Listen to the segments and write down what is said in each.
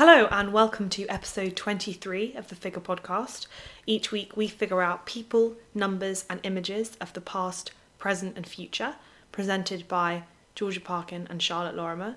Hello, and welcome to episode 23 of the Figure Podcast. Each week, we figure out people, numbers, and images of the past, present, and future, presented by Georgia Parkin and Charlotte Lorimer.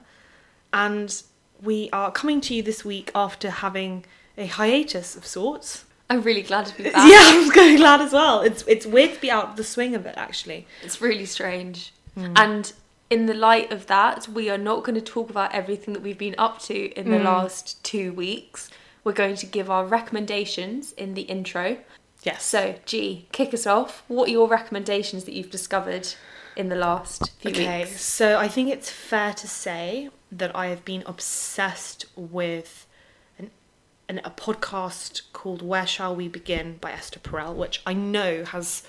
And we are coming to you this week after having a hiatus of sorts. I'm really glad to be back. Yeah, I'm very glad as well. It's it's weird to be out of the swing of it, actually. It's really strange. Hmm. And in the light of that, we are not going to talk about everything that we've been up to in the mm. last two weeks. We're going to give our recommendations in the intro. Yes. So, G, kick us off. What are your recommendations that you've discovered in the last few Okay, weeks? so I think it's fair to say that I have been obsessed with an, an, a podcast called Where Shall We Begin by Esther Perel, which I know has.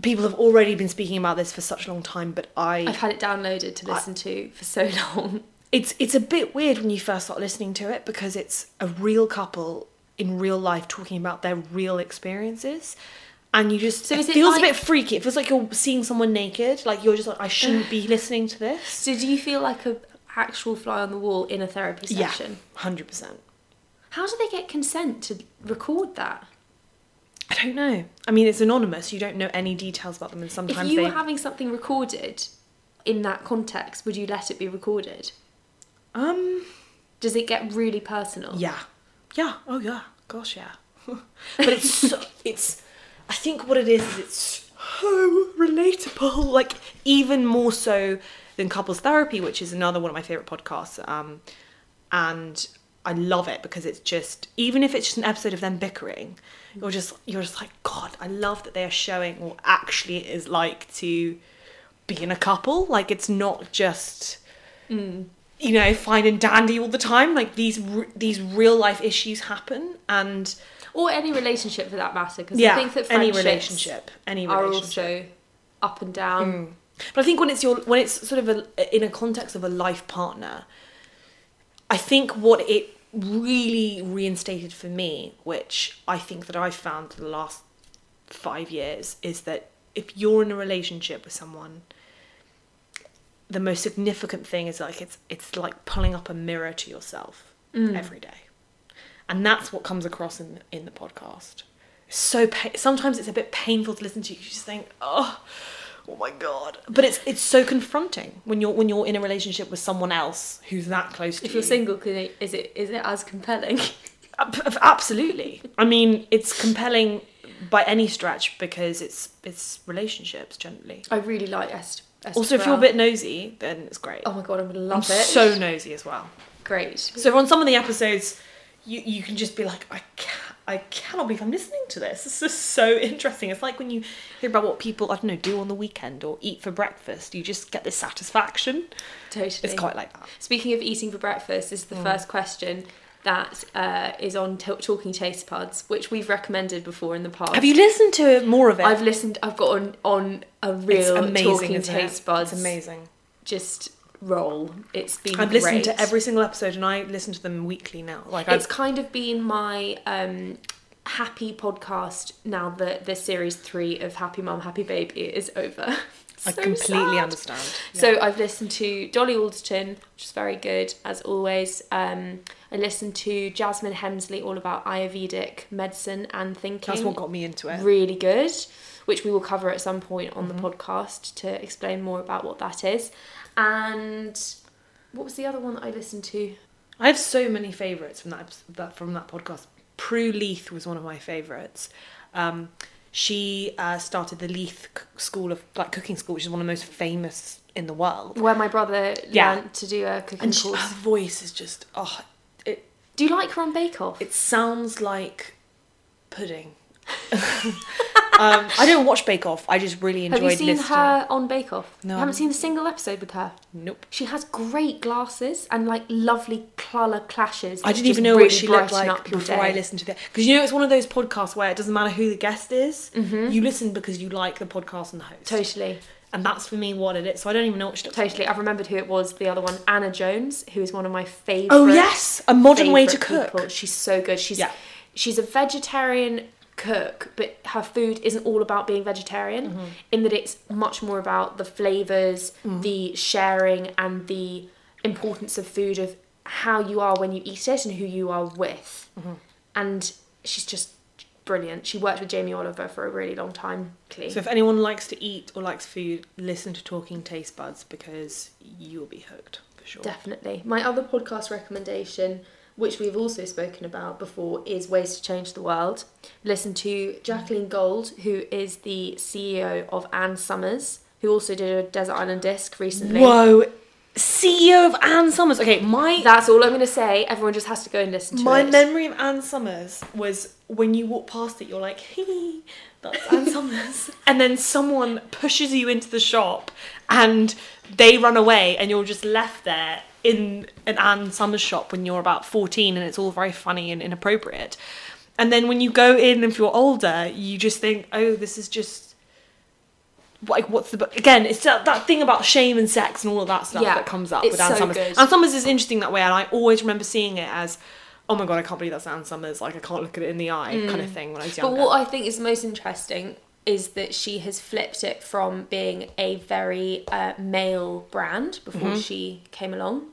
People have already been speaking about this for such a long time, but I. I've had it downloaded to listen to for so long. it's it's a bit weird when you first start listening to it because it's a real couple in real life talking about their real experiences and you just so it feels like- a bit freaky it feels like you're seeing someone naked like you're just like i shouldn't be listening to this So, do you feel like a actual fly on the wall in a therapy session? yeah 100% How do they get consent to record that? I don't know i mean it's anonymous you don't know any details about them and sometimes If you they were having something recorded in that context, would you let it be recorded? um Does it get really personal? Yeah. Yeah. Oh yeah. Gosh, yeah. but it's so, it's I think what it is is it's so relatable. Like even more so than couples therapy, which is another one of my favorite podcasts. Um, and I love it because it's just even if it's just an episode of them bickering, you're just you're just like God. I love that they are showing what actually it is like to be in a couple. Like it's not just mm. you know fine and dandy all the time like these these real life issues happen and Or any relationship for that matter, because yeah I think that any relationship any relationship. are also up and down. Mm. but i think when it's your when it's sort of a, in a context of a life partner i think what it really reinstated for me which i think that i've found the last five years is that if you're in a relationship with someone the most significant thing is like it's it's like pulling up a mirror to yourself mm. every day. And that's what comes across in in the podcast. So pa- sometimes it's a bit painful to listen to you just think oh oh my god but it's it's so confronting when you're when you're in a relationship with someone else who's that close to If you you're single, can it, is it is it as compelling? Absolutely i mean it's compelling by any stretch because it's it's relationships generally I really like Esther. Esther also if you're a bit nosy then it's great oh my god, I'm gonna love i'm it. so nosy as well great. So on some of the episodes, you you can just be like, I can't, I cannot believe I'm listening to this. This is so interesting. It's like when you hear about what people I don't know do on the weekend or eat for breakfast. You just get this satisfaction. Totally. It's quite like that. Speaking of eating for breakfast, this is the first question that uh, is on t- Talking Tastebuds, which we've recommended before in the past. Have you listened to more of it? I've listened. I've got on on a it's real amazing. Talking Taste? Buds. It's amazing. Just roll. It's been. I've listened to every single episode and I listen to them weekly now. Like It's I've, kind of been my um, happy podcast now that the series three of Happy Mum Happy Baby is over. I completely sad. understand. So I've listened to Dolly Alderton, which is very good as always. Um, I listened to Jasmine Hemsley, all about Ayurvedic medicine and thinking. that's what got me into it. Really good, which we will cover at some point on Mm-hmm. the podcast to explain more about what that is. And what was the other one that I listened to? I have so many favourites from that, that from that podcast. Prue Leith was one of my favourites. Um, she uh, started the Leith School of like cooking school, which is one of the most famous in the world. Where my brother Yeah. learnt to do a cooking And she, course. her voice is just oh, it Do you like her on Bake Off? it sounds like pudding. um, I don't watch Bake Off. I just really enjoyed Have you seen listening. her on Bake Off? No. You haven't seen a single episode with her. Nope. She has great glasses and like lovely colour clashes. I didn't even know really what she looked like before day. I listened to it. Because you know, it's one of those podcasts where it doesn't matter who the guest is. You listen because you like the podcast and the host. Mm-hmm. Totally, And that's for me what it is. So I don't even know what she looks like. totally. I've remembered who it was. The other one, Anna Jones, who is one of my favourite. Oh yes, a modern way to cook. people. She's so good. She's Yeah. she's a vegetarian cook, but her food isn't all about being vegetarian. Mm-hmm. In that it's much more about the flavors, Mm. the sharing, and the importance of food of how you are when you eat it and who you are with. Mm-hmm. And she's just brilliant. She worked with Jamie Oliver for a really long time. Clee. So if anyone likes to eat or likes food, listen to Talking Taste Buds because you'll be hooked for sure. Definitely. My other podcast recommendation, which we've also spoken about before, is Ways to Change the World. Listen to Jacqueline Gold, who is the CEO of Ann Summers, who also did a Desert Island Disc recently. Whoa, CEO of Ann Summers. Okay, my That's all I'm going to say. Everyone just has to go and listen to my it. memory of Ann Summers was when you walk past it, you're like, hee, that's Ann Summers. And then someone pushes you into the shop and they run away and you're just left there in an Anne Summers shop when you're about 14 and it's all very funny and inappropriate. And then when you go in, if you're older, you just think, oh, this is just like what's the again it's that, that thing about shame and sex and all of that stuff Yeah, that comes up with Ann so Summers. good. Ann Summers is interesting that way, and I always remember seeing it as, oh my god, I can't believe that's Ann Summers. Like I can't look at it in the eye, kind of thing when I was Mm. But what I think is most interesting is that she has flipped it from being a very uh, male brand before Mm-hmm. she came along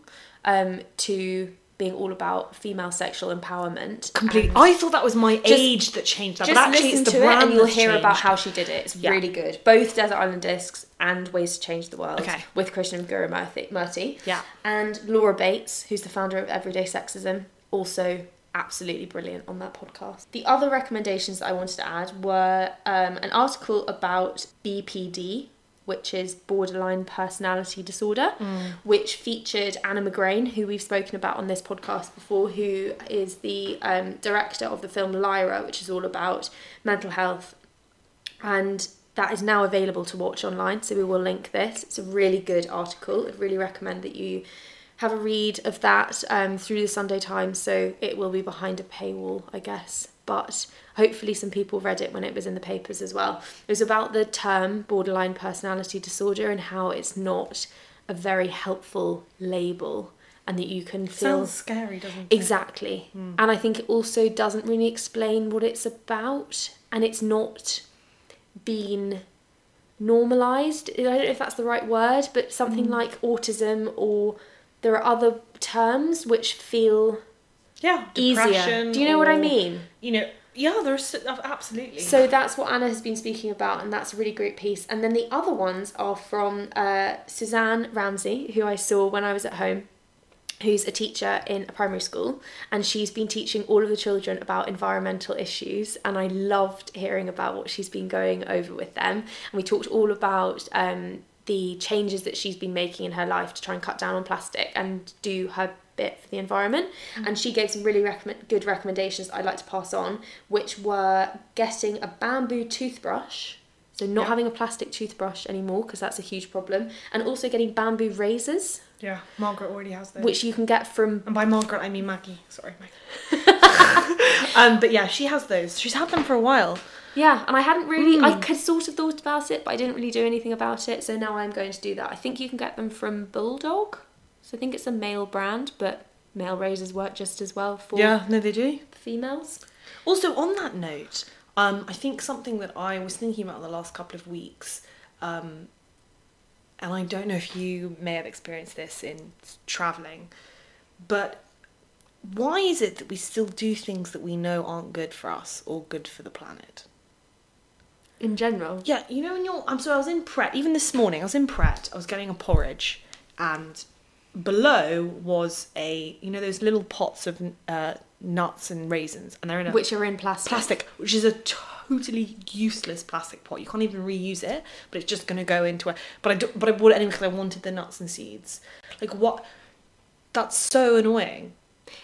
um, to being all about female sexual empowerment. Completely. I thought that was my age that changed that, just but actually listen it's the to it and you'll hear about how she did it. It's Yeah. really good. Both Desert Island Discs and Ways to Change the World Okay. with Krishnan Guru Murthy. Murthy. Yeah. And Laura Bates, who's the founder of Everyday Sexism, also absolutely brilliant on that podcast. The other recommendations that I wanted to add were um, an article about BPD, which is borderline personality disorder, which featured Anna McGrane, who we've spoken about on this podcast before, who is the um, director of the film Lyra, which is all about mental health. And that is now available to watch online so we will link this. It's a really good article. I'd really recommend that you have a read of that um, through the sunday times so it will be behind a paywall i guess but hopefully some people read it when it was in the papers as well it was about the term borderline personality disorder and how it's not a very helpful label and that you can feel Sounds scary, doesn't it? Exactly. Hmm. And I think it also doesn't really explain what it's about and it's not been normalized. I don't know if that's the right word, but something hmm. like autism or there are other terms which feel Yeah, easier. Do you know what I mean? You know, yeah, there's absolutely. So that's what Anna has been speaking about, and that's a really great piece. And then the other ones are from uh, Suzanne Ramsey, who I saw when I was at home, who's a teacher in a primary school, and she's been teaching all of the children about environmental issues. And I loved hearing about what she's been going over with them. And we talked all about um, the changes that she's been making in her life to try and cut down on plastic and do her bit for the environment. And she gave some really recommend- good recommendations I'd like to pass on, which were getting a bamboo toothbrush. So not Yeah. having a plastic toothbrush anymore because that's a huge problem, and also getting bamboo razors, yeah, Margaret already has those. which you can get from and by Margaret, I mean Maggie. Sorry, Maggie. um, but yeah, she has those. She's had them for a while. Yeah, and I hadn't really, I Hmm. could sort of thought about it, but I didn't really do anything about it. So now I'm going to do that. I think you can get them from Bulldog. So I think it's a male brand, but male razors work just as well for Yeah, no, they do. females. Also, on that note, um, I think something that I was thinking about the last couple of weeks, um, and I don't know if you may have experienced this in traveling, but why is it that we still do things that we know aren't good for us or good for the planet? In general. Yeah, you know when you're. I'm so I was in Pret. Even this morning, I was in Pret. I was getting a porridge, and below was a you know those little pots of uh, nuts and raisins, and they're in a Which are in plastic. plastic, which is a totally useless plastic pot. You can't even reuse it, but it's just going to go into a. But I do, but I bought it anyway because I wanted the nuts and seeds. Like what? That's so annoying.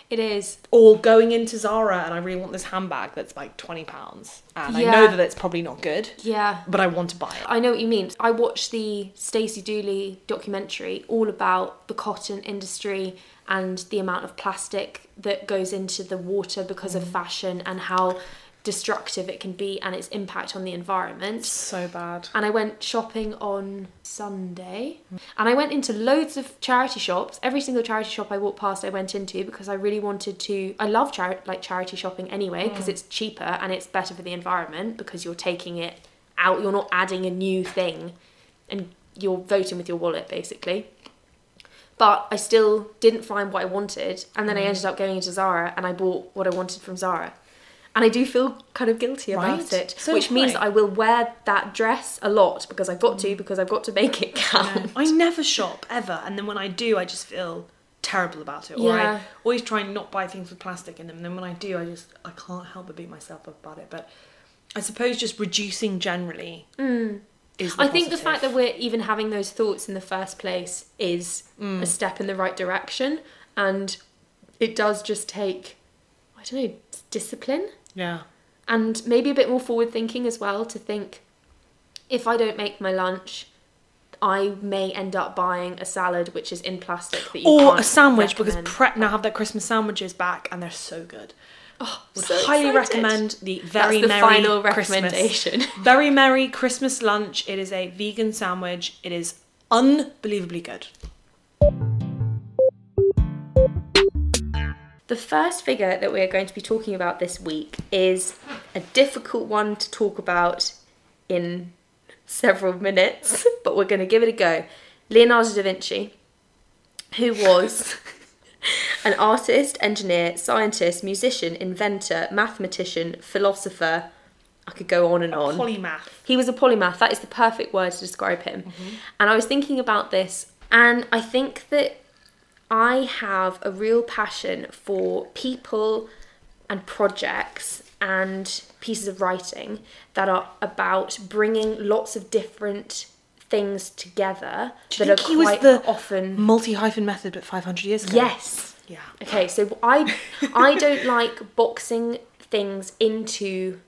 It is. Or going into Zara and I really want this handbag that's like twenty pounds, and I know that it's probably not good, Yeah. but I want to buy it. I know what you mean. I watched the Stacey Dooley documentary all about the cotton industry and the amount of plastic that goes into the water because of mm. fashion and how destructive it can be and its impact on the environment. So bad. And I went shopping on Sunday. And I went into loads of charity shops. Every single charity shop I walked past, I went into because I really wanted to. I love chari- like charity shopping anyway because mm. it's cheaper and it's better for the environment because you're taking it out. You're not adding a new thing, and you're voting with your wallet basically. but I still didn't find what I wanted. And then I mm. ended up going into Zara and I bought what I wanted from Zara. And I do feel kind of guilty about Right. it, So which means I. I will wear that dress a lot because I've got to, because I've got to make it count. I never shop ever, and then when I do, I just feel terrible about it. Or I always try and not buy things with plastic in them. And then when I do, I just I can't help but beat myself up about it. But I suppose just reducing generally is. The I think the fact that we're even having those thoughts in the first place is Mm. a step in the right direction, and it does just take, I don't know, discipline yeah, and maybe a bit more forward thinking as well to think if I don't make my lunch, I may end up buying a salad which is in plastic that you or a sandwich because recommend. Pret now have their Christmas sandwiches back and they're so good. oh, Would so highly excited. recommend the very That's the merry final recommendation. very merry Christmas lunch. It is a vegan sandwich. It is unbelievably good. The first figure that we're going to be talking about this week is a difficult one to talk about in several minutes, but we're going to give it a go. Leonardo da Vinci, who was an artist, engineer, scientist, musician, inventor, mathematician, philosopher. I could go on and on. Polymath. He was a polymath. That is the perfect word to describe him. Mm-hmm. And I was thinking about this, and I think that I have a real passion for people and projects and pieces of writing that are about bringing lots of different things together that are he was the often multi hyphen method, but 500 years ago? yes Yeah. Okay, so I I don't like boxing things into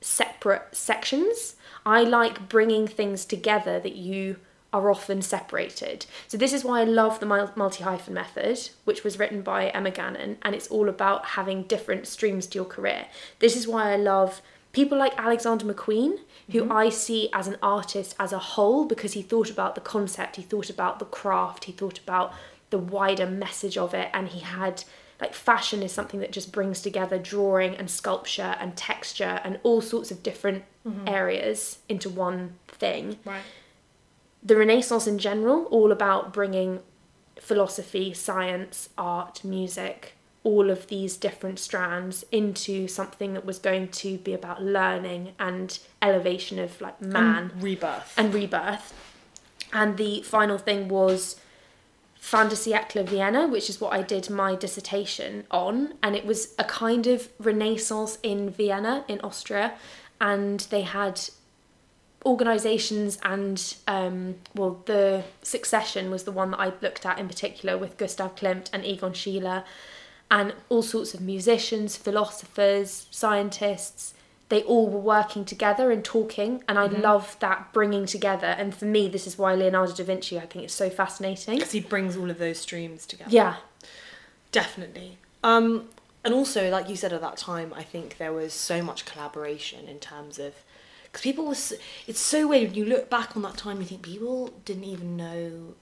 separate sections. I like bringing things together that you are often separated. So this is why I love the multi hyphen method, which was written by Emma Gannon, and it's all about having different streams to your career. This is why I love people like Alexander McQueen, who mm-hmm. I see as an artist as a whole because he thought about the concept, he thought about the craft, he thought about the wider message of it, and he had like fashion is something that just brings together drawing and sculpture and texture and all sorts of different mm-hmm. areas into one thing Right. The Renaissance in general, all about bringing philosophy, science, art, music, all of these different strands into something that was going to be about learning and elevation of like man And rebirth. and rebirth. And the final thing was Fin de Vienna, which is what I did my dissertation on. And it was a kind of renaissance in Vienna, in Austria. And they had organisations and, um, well, the Secession was the one that I looked at in particular with Gustav Klimt and Egon Schiele. And all sorts of musicians, philosophers, scientists, they all were working together and talking and i love that bringing together and for me this is why leonardo da vinci i think it's so fascinating Because he brings all of those streams together. yeah Definitely. Um, and also, like you said at that time, I think there was so much collaboration in terms of. Because people was. It's so weird when you look back on that time, you think people didn't even know,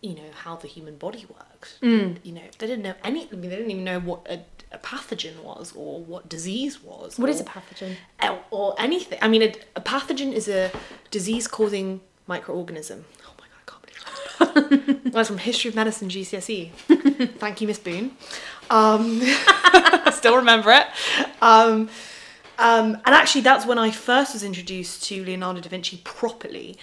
you know, how the human body worked. Mm. You know, they didn't know any. I mean, they didn't even know what a, a pathogen was or what disease was. what is or- a pathogen or, or anything. I mean, a, a pathogen is a disease-causing microorganism. Oh my god, I can't believe that. That's from History of Medicine GCSE. Thank you, Miss Boone. Um, still remember it. Um, um, and actually, that's when I first was introduced to Leonardo da Vinci properly.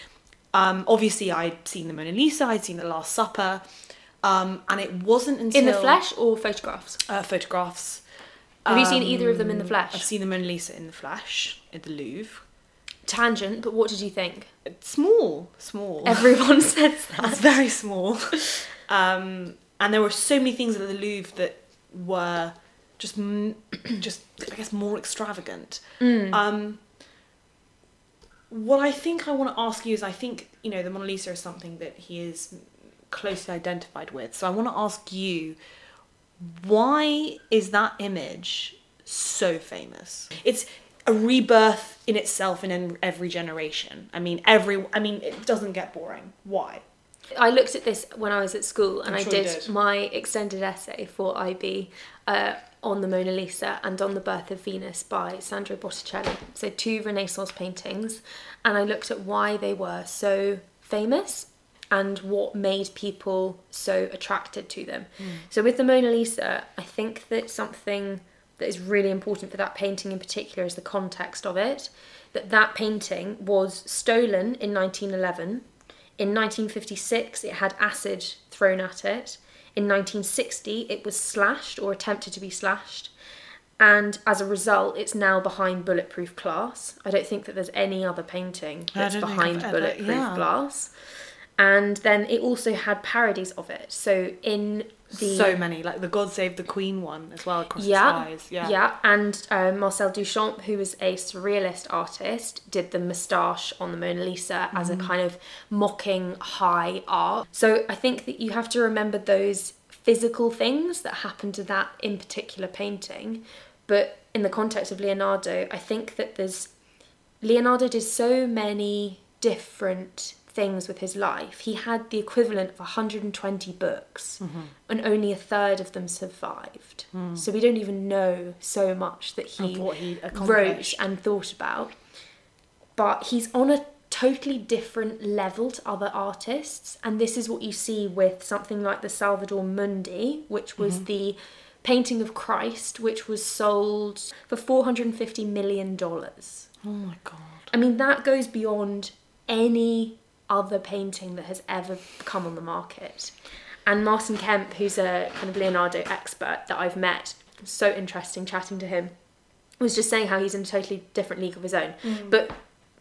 Um, obviously, I'd seen the Mona Lisa, I'd seen the Last Supper, um, and it wasn't until in the flesh or photographs uh, photographs. have you seen either of them in the Um, flesh I've seen the Mona Lisa in the flesh at the Louvre. tangent but what did you think It's small, small. everyone says that it's very small. Um, and there were so many things at the Louvre that were just, just I guess, more extravagant. Um, what I think I want to ask you is, I think you know the Mona Lisa is something that he is closely identified with. So I want to ask you, why is that image so famous? It's a rebirth in itself in every generation. I mean, every. I mean, it doesn't get boring. Why? I looked at this when I was at school and I'm I did, did. my extended essay for IB uh, on the Mona Lisa and on the Birth of Venus by Sandro Botticelli. So, two Renaissance paintings. And I looked at why they were so famous. and what made people so attracted to them. Hmm. So with the Mona Lisa, I think that something that is really important for that painting in particular is the context of it. That that painting was stolen in 1911. In 1956, it had acid thrown at it. In 1960, it was slashed or attempted to be slashed. And as a result, it's now behind bulletproof glass. I don't think that there's any other painting that's behind ever- bulletproof yeah. glass. And then it also had parodies of it. So in the so many, like the God Save the Queen one as well across yeah, the skies. Yeah. yeah, and um, Marcel Duchamp, who was a surrealist artist, did the moustache on the Mona Lisa as a Mm. kind of mocking high art. So I think that you have to remember those physical things that happened to that in particular painting, but in the context of Leonardo, I think that there's Leonardo did so many different things with his life. He had the equivalent of 120 books, mm-hmm. and only a third of them survived. Mm. So we don't even know so much that he he wrote and thought about. But he's on a totally different level to other artists, and this is what you see with something like the Salvator Mundi, which was mm-hmm. the painting of Christ, which was sold for 450 million dollars. Oh my god. I mean, that goes beyond any other painting that has ever come on the market. And Martin Kemp, who's a kind of Leonardo expert that I've met, so interesting chatting to him, was just saying how he's in a totally different league of his own. Mm. But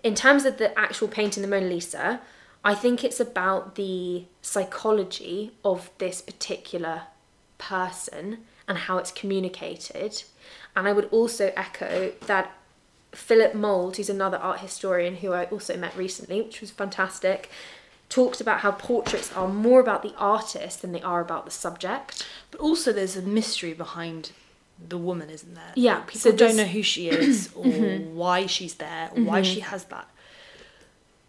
in terms of the actual painting, the Mona Lisa, I think it's about the psychology of this particular person and how it's communicated. And I would also echo that Philip Mould, who's another art historian who I also met recently, which was fantastic, talked about how portraits are more about the artist than they are about the subject. But also, there's a mystery behind the woman, isn't there? Yeah, Like, people so don't know who she is or mm-hmm. why she's there or why mm-hmm. she has that.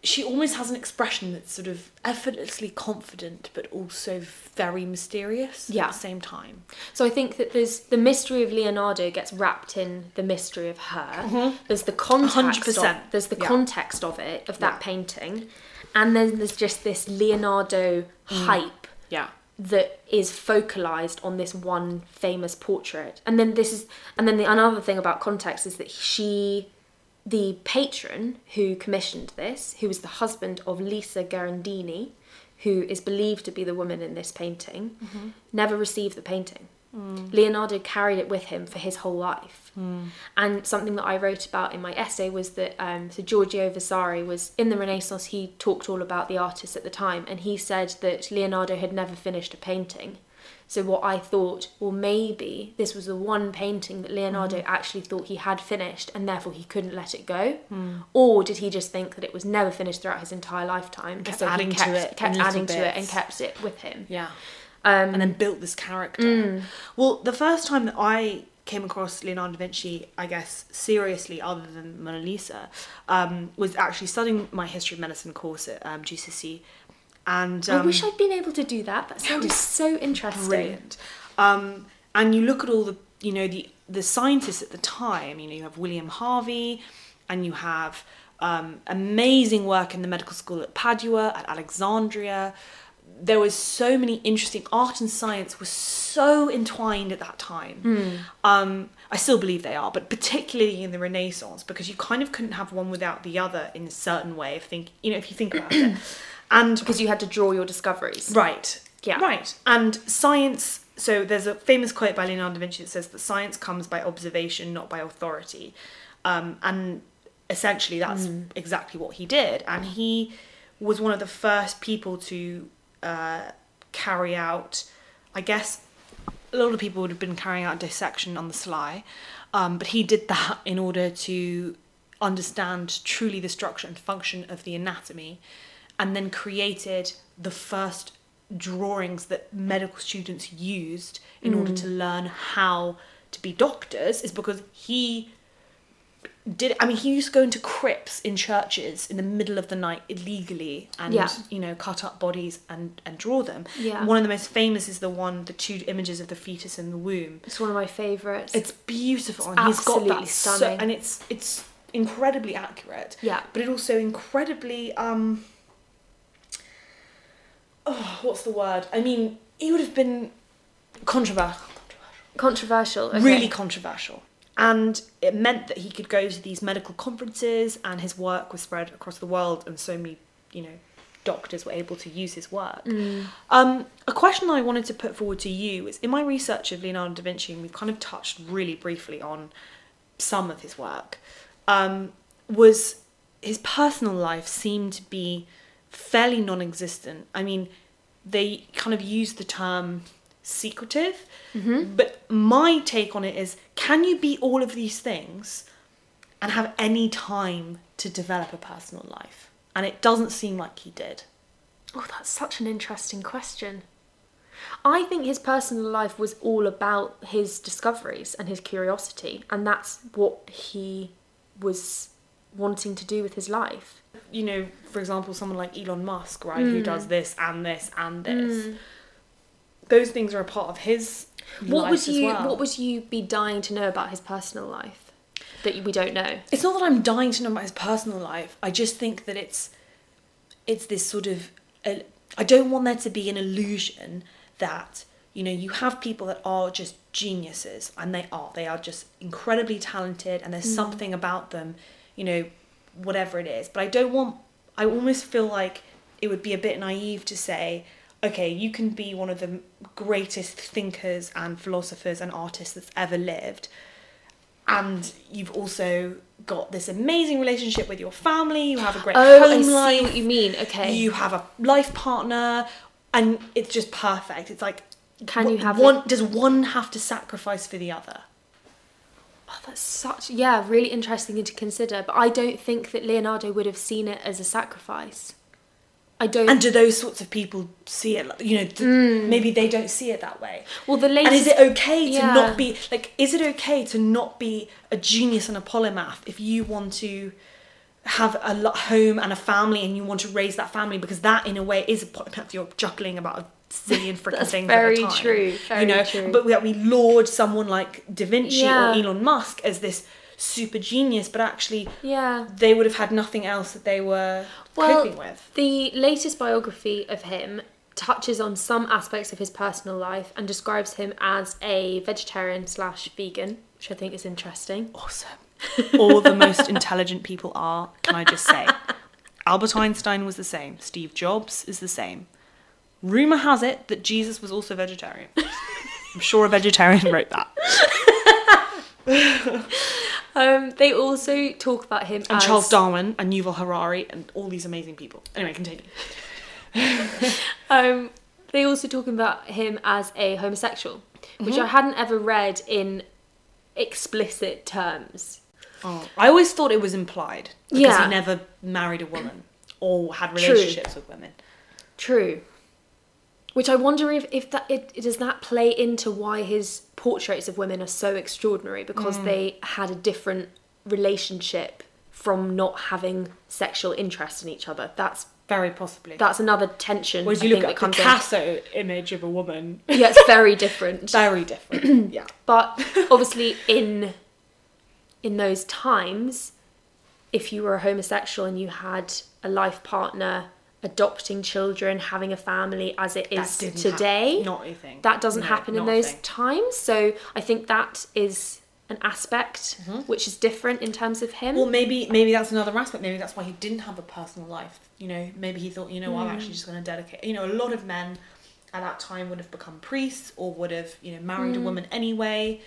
She almost has an expression that's sort of effortlessly confident, but also very mysterious Yeah. at the same time. So I think that there's the mystery of Leonardo gets wrapped in the mystery of her. Mm-hmm. There's the context. 100%. Of, there's the Yeah. context of it of that Yeah. painting, and then there's just this Leonardo mm. hype Yeah. that is focalized on this one famous portrait and then this is and then the another thing about context is that she the patron who commissioned this who was the husband of lisa Gherardini, who is believed to be the woman in this painting mm-hmm. never received the painting mm. leonardo carried it with him for his whole life mm. and something that I wrote about in my essay was that um, so Giorgio Vasari was in the Renaissance. He talked all about the artists at the time, and he said that Leonardo had never finished a painting. So what I thought, well, maybe this was the one painting that Leonardo actually thought he had finished, and therefore he couldn't let it go, or did he just think that it was never finished throughout his entire lifetime? Kept so adding to kept, it kept adding to it and kept it with him. Yeah. Um, and then built this character. Mm. Well, the first time that I came across Leonardo da Vinci, I guess, seriously, other than Mona Lisa, um, was actually studying my history of medicine course at um, GCSE. And um, I wish I'd been able to do that. That sounded so interesting. brilliant. Um, and you look at all the, you know, the the scientists at the time. You know, you have William Harvey, and you have um, amazing work in the medical school at Padua, at Alexandria. There was so many interesting art and science was so entwined at that time. Um, I still believe they are, but particularly in the Renaissance, because you kind of couldn't have one without the other in a certain way. If think, you know, if you think about it, and Because you had to draw your discoveries. Right. Yeah. Right. And science. So there's a famous quote by Leonardo da Vinci that says that science comes by observation, not by authority. Um, and essentially, that's exactly what he did. And he was one of the first people to uh, carry out, I guess, a lot of people would have been carrying out dissection on the sly, um, but he did that in order to understand truly the structure and function of the anatomy, and then created the first drawings that medical students used in order to learn how to be doctors. Is because he did I mean he used to go into crypts in churches in the middle of the night illegally and Yeah. you know cut up bodies and and draw them. Yeah. One of the most famous is the one the two images of the fetus in the womb. It's one of my favourites. It's beautiful It's and he's got absolutely that so, stunning. and it's it's incredibly accurate. Yeah. But it also incredibly um oh, what's the word? I mean, he would have been controversial. Controversial. Okay. really controversial. And it meant that he could go to these medical conferences and his work was spread across the world and so many, you know, doctors were able to use his work. Um, a question I wanted to put forward to you is in my research of Leonardo da Vinci, and we've kind of touched really briefly on some of his work, um, was his personal life seemed to be fairly non-existent. I mean, they kind of use the term secretive, mm-hmm. but my take on it is: can you be all of these things and have any time to develop a personal life? And it doesn't seem like he did. Oh, that's such an interesting question. I think his personal life was all about his discoveries and his curiosity, and that's what he was wanting to do with his life. You know, for example, someone like Elon Musk, right, who does this and this and this. Those things are a part of his What life would you well. what would you be dying to know about his personal life that we don't know? it's not that I'm dying to know about his personal life. I just think that it's it's this sort of uh, I don't want there to be an illusion that you know you have people that are just geniuses and they are they are just incredibly talented and there's something about them you know whatever it is. But I don't want I almost feel like it would be a bit naive to say okay you can be one of the greatest thinkers and philosophers and artists that's ever lived. And you've also got this amazing relationship with your family. You have a great Oh, home I see life. what you mean. Okay. you have a life partner and it's just perfect. It's like Can you have one does one have to sacrifice for the other Oh, that's such yeah, really interesting to consider. But I don't think that Leonardo would have seen it as a sacrifice. I don't. and do those sorts of people see it like- you know d- mm. maybe they don't see it that way well, the and is it okay to yeah. not be like is it okay to not be a genius and a polymath if you want to have a home and a family and you want to raise that family because that in a way is a polymath you're juggling about a zillion freaking things very at a time, true, very you know true. but we, we laud someone like da vinci Yeah. or elon musk as this super genius but actually yeah. they would have had nothing else that they were Well, coping with the latest biography of him touches on some aspects of his personal life and describes him as a vegetarian slash vegan, which I think is interesting. awesome. All the most intelligent people are, can I just say? Albert Einstein was the same. Steve Jobs is the same. Rumour has it that Jesus was also vegetarian. I'm sure a vegetarian wrote that. Um, they also talk about him And as Charles Darwin and Yuval Harari and all these amazing people. Anyway, continue. Um, they also talk about him as a homosexual, which Mm-hmm. I hadn't ever read in explicit terms. Oh, I always thought it was implied because Yeah. he never married a woman or had True. relationships with women. True. Which I wonder if, if that it, does that play into why his portraits of women are so extraordinary because Mm. they had a different relationship from not having sexual interest in each other. That's Very possibly. that's another tension. Whereas I you look think at that comes in. Picasso image of a woman, Yeah, it's very different. very different. yeah. But obviously, in in those times, if you were a homosexual and you had a life partner, adopting children, having a family, as it is That is didn't today, hap- not a thing. that doesn't No, happen in those times. So I think that is an aspect which is different in terms of him. Mm-hmm. Well, maybe maybe that's another aspect. Maybe that's why he didn't have a personal life. You know, maybe he thought, you know, I'm actually just going to dedicate. You know, a lot of men at that time would have become priests or would have, you know, married a woman anyway.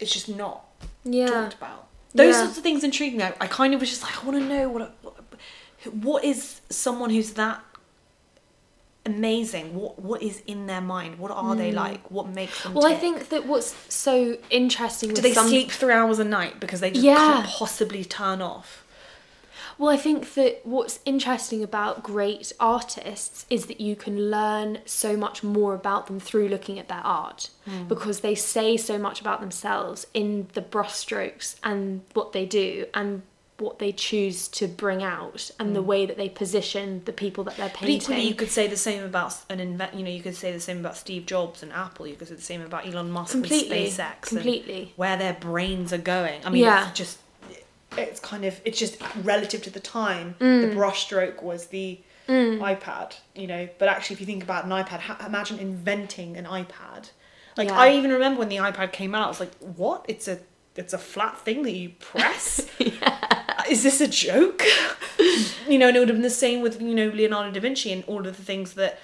It's just not yeah. talked about. Those Yeah. sorts of things intrigue me. I, I kind of was just like, I want to know what, what what is someone who's that amazing. What what is in their mind? What are they like? What makes them? Hmm. Well, I think that what's so interesting Do they some sleep three hours a night because they just Yeah. can't possibly turn off? Well, I think that what's interesting about great artists is that you can learn so much more about them through looking at their art because they say so much about themselves in the brushstrokes and what they do and what they choose to bring out and the way that they position the people that they're But painting. equally, you could say the same about an invent. You know, you could say the same about Steve Jobs and Apple. You could say the same about Elon Musk Completely, and SpaceX. and completely. where their brains are going. I mean, Yeah. it's just, it's kind of, it's just relative to the time. Mm. The brushstroke was the iPad, you know. But actually, if you think about an iPad, ha- imagine inventing an iPad. Like Yeah. I even remember when the iPad came out, I was like, "What? It's a it's a flat thing that you press? Is this a joke?" you know, and it would have been the same with you know Leonardo da Vinci and all of the things that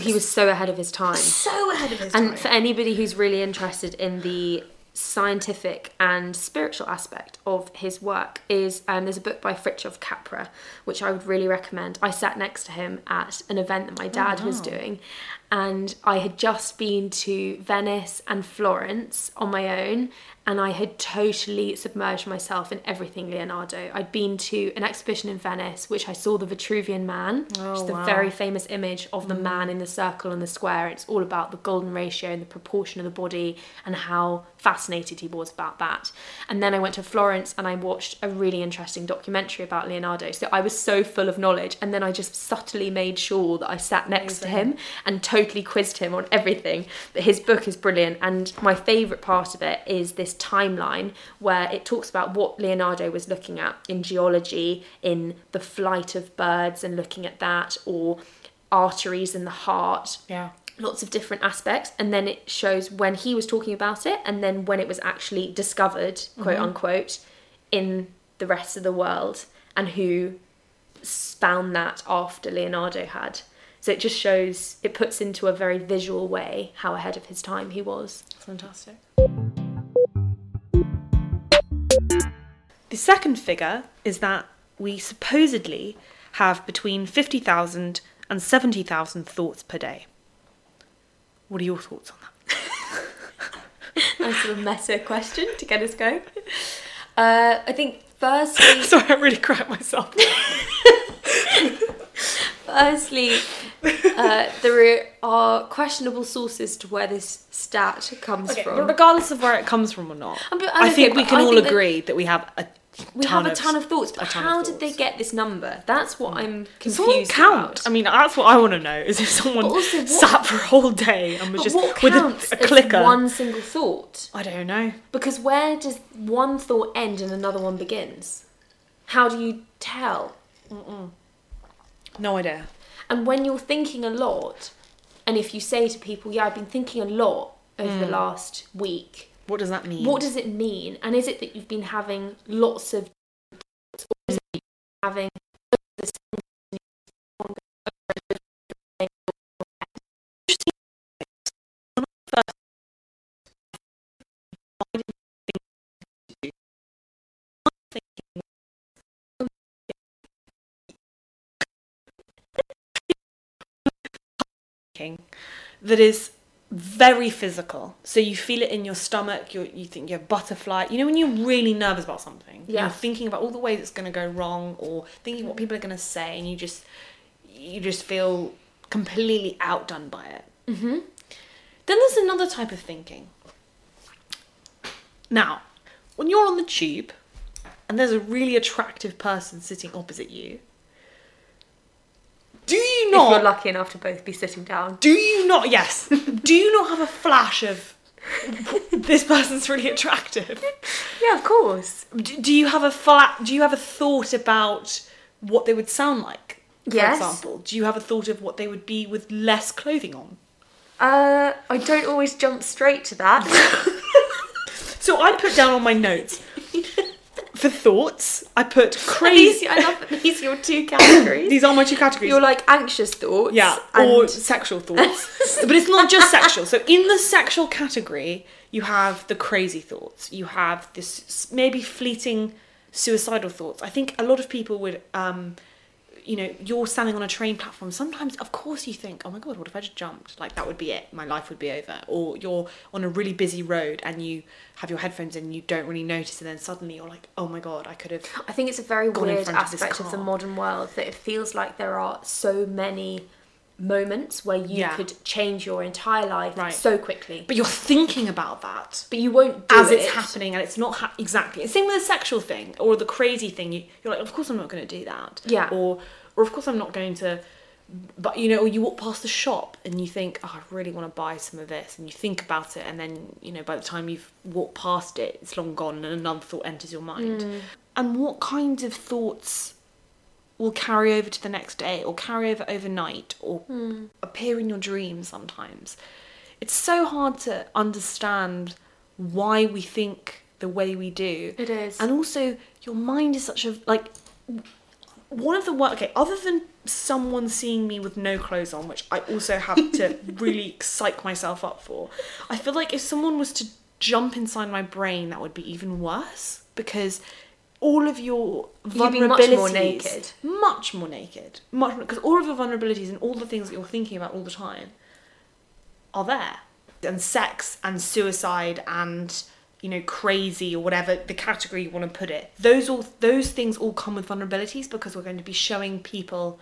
He was so ahead of his time. so ahead of his And time. And for anybody who's really interested in the scientific and spiritual aspect of his work is um, there's a book by Fritjof Capra which I would really recommend. I sat next to him at an event that my dad was doing and I had just been to Venice and Florence on my own and I had totally submerged myself in everything Leonardo. I'd been to an exhibition in Venice which I saw the Vitruvian Man, which oh, is Oh, the wow. very famous image of the mm. man in the circle and the square. It's all about the golden ratio and the proportion of the body and how fascinated he was about that. And then I went to Florence and I watched a really interesting documentary about Leonardo. So I was so full of knowledge. And then I just subtly made sure that I sat next to him and totally quizzed him on everything. But his book is brilliant. And my favourite part of it is this timeline where it talks about what Leonardo was looking at in geology, in the flight of birds and looking at that, or arteries in the heart, yeah. lots of different aspects. And then it shows when he was talking about it and then when it was actually discovered, mm-hmm. quote unquote, in the rest of the world and who found that after Leonardo had. So it just shows, it puts into a very visual way how ahead of his time he was. Fantastic. The second figure is that we supposedly have between 50,000 and 70,000 thoughts per day. What are your thoughts on that? Nice little meta question to get us going. Uh, I think firstly, Sorry, I really cracked myself. Firstly, uh, there are questionable sources to where this stat comes Okay, from. regardless of where it comes from or not, I okay, think we can I all think that agree that, we have a we ton have a ton of thoughts, but how did they get this number? That's what I'm Does someone confused count? about. I mean, that's what I want to know. Is if someone also, what- sat for a whole day and was just with a, a clicker? one single thought? I don't know. Because where does one thought end and another one begins? How do you tell? No idea. And when you're thinking a lot, and if you say to people, "Yeah, I've been thinking a lot over the hmm. last week," What does that mean? What does it mean? And is it that you've been having lots of thoughts, or is it that you're having the same that is very physical. So you feel it in your stomach. You you think you have butterfly. You know when you're really nervous about something. Yeah. You're thinking about all the ways it's going to go wrong, or thinking what people are going to say, and you just you just feel completely outdone by it. Mm-hmm. Then there's another type of thinking. Now, when you're on the tube and there's a really attractive person sitting opposite you, do you If not you're lucky enough to both be sitting down. do you not yes do you not have a flash of this person's really attractive Yeah, of course. do, do you have a flat do you have a thought about what they would sound like for Yes. example do you have a thought of what they would be with less clothing on Uh, I don't always jump straight to that. so i put down on my notes for thoughts i put these, crazy I love that these are your two categories. these are my two categories You're like anxious thoughts. Yeah, and or sexual thoughts. but it's not just sexual. So in the sexual category, you have the crazy thoughts. You have this maybe fleeting suicidal thoughts. I think a lot of people would um you know, you're standing on a train platform. Sometimes, of course, you think, "Oh my god, what if I just jumped? Like that would be it. My life would be over." Or you're on a really busy road and you have your headphones in, and you don't really notice, and then suddenly you're like, "Oh my god, I could have." I think it's a very weird front of aspect of the modern world that it feels like there are so many moments where you Yeah. could change your entire life Right. so quickly. But you're thinking about that. But you won't do as it. it's happening and it's not ha- exactly same with the sexual thing or the crazy thing you, you're like of course i'm not going to do that Yeah. or or of course i'm not going to but you know or you walk past the shop and you think oh i really want to buy some of this and you think about it and then you know by the time you've walked past it it's long gone and another thought enters your mind Mm. and what kinds of thoughts will carry over to the next day or carry over overnight or Hmm. appear in your dreams sometimes. It's so hard to understand why we think the way we do. It is. And also, your mind is such a like one of the. Okay, other than someone seeing me with no clothes on, which I also have to really psych myself up for, I feel like if someone was to jump inside my brain, that would be even worse because all of your You'd be much more naked. much more naked, much because all of your vulnerabilities and all the things that you're thinking about all the time are there. And sex and suicide and you know crazy or whatever the category you want to put it. Those all those things all come with vulnerabilities because we're going to be showing people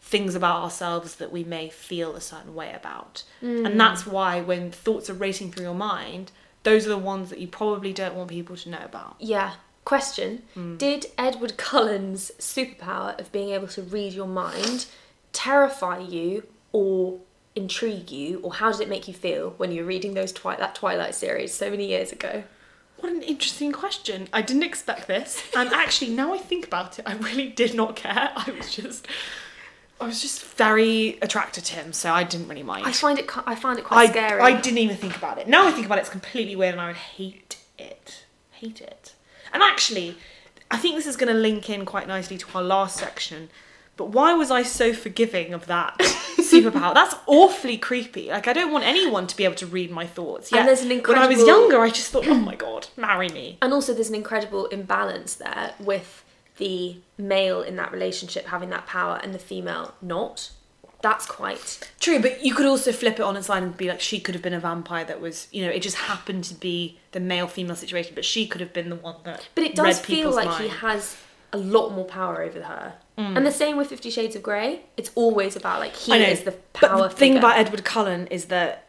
things about ourselves that we may feel a certain way about. And mm. that's why when thoughts are racing through your mind, those are the ones that you probably don't want people to know about. Yeah. Question Hmm. Did Edward Cullen's superpower of being able to read your mind terrify you or intrigue you, or how did it make you feel when you were reading those twi- that Twilight series so many years ago? What an interesting question. I didn't expect this. And actually, now I think about it, I really did not care. I was just. I was just very attracted to him, so I didn't really mind. I find it. I find it quite I, scary. I didn't even think about it. Now I think about it, it's completely weird and I would hate it. Hate it. And actually, I think this is going to link in quite nicely to our last section. But why was I so forgiving of that superpower? That's awfully creepy. Like, I don't want anyone to be able to read my thoughts. And Yeah. there's an When I was younger, I just thought, oh my god, marry me. And also, there's an incredible imbalance there with the male in that relationship having that power and the female not. That's quite. True, but you could also flip it on its side and be like, she could have been a vampire that was, you know, it just happened to be the male female situation, but she could have been the one that. But it does feel like he has a lot more power over her. Mm. And the same with Fifty Shades of Grey. It's always about like he is the power But the thing figure. about Edward Cullen is that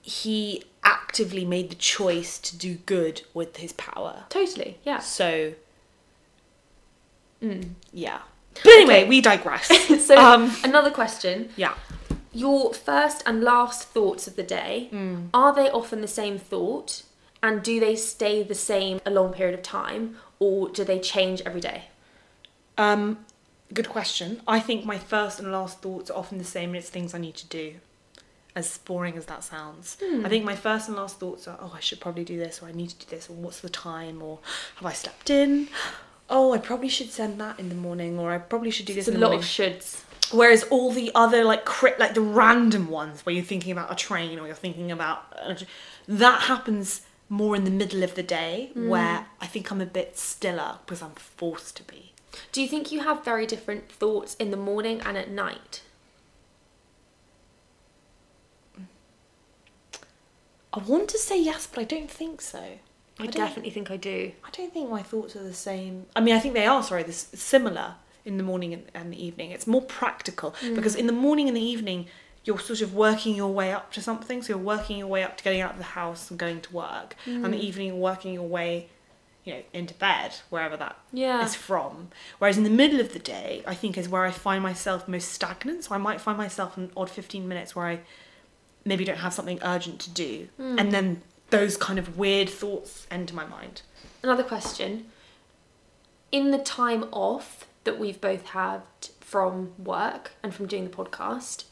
he actively made the choice to do good with his power. Totally, yeah. So, yeah. But anyway, Okay. we digress. so um, another question: yeah. Your first and last thoughts of the day Hmm. are they often the same thought, and do they stay the same a long period of time, or do they change every day? Um, good question. I think my first and last thoughts are often the same, and it's things I need to do. As boring as that sounds, I think my first and last thoughts are, oh, I should probably do this, or I need to do this, or what's the time, or have I slept in? Oh, I probably should send that in the morning, or I probably should do this It's a lot morning. of shoulds. Whereas all the other like crit, like the random ones where you're thinking about a train or you're thinking about that happens more in the middle of the day mm. where I think I'm a bit stiller because I'm forced to be. Do you think you have very different thoughts in the morning and at night? I want to say yes, but I don't think so. I, don't- definitely think I do. I don't think my thoughts are the same. I mean, I think they are. Sorry, this similar in the morning and, and the evening. It's more practical mm. because in the morning and the evening, you're sort of working your way up to something. So you're working your way up to getting out of the house and going to work. And the mm. evening, you're working your way, you know, into bed, wherever that is Yeah. from. Whereas in the middle of the day, I think is where I find myself most stagnant. So I might find myself an odd 15 minutes where I maybe don't have something urgent to do. Mm. And then those kind of weird thoughts enter my mind. Another question. In the time off that we've both had from work and from doing the podcast,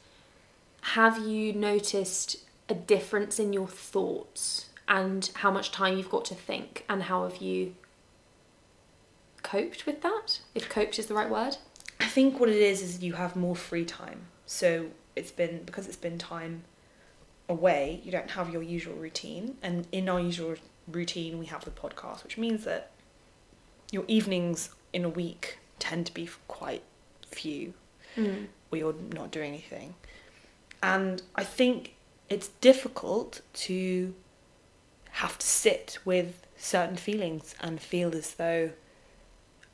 have you noticed a difference in your thoughts and how much time you've got to think and how have you coped with that? If coped is the right word? I think what it is is you have more free time. So it's been because it's been time away, you don't have your usual routine. And in our usual routine, we have the podcast, which means that your evenings in a week tend to be quite few Mm. where you're not doing anything. And I think it's difficult to have to sit with certain feelings and feel as though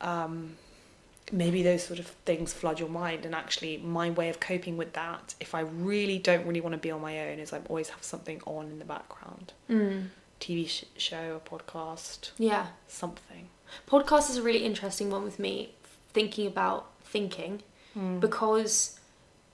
um, maybe those sort of things flood your mind. And actually, my way of coping with that, if I really don't really want to be on my own, is I always have something on in the background Mm. TV sh- show, a podcast, Yeah. something. Podcast is a really interesting one with me, thinking about thinking, because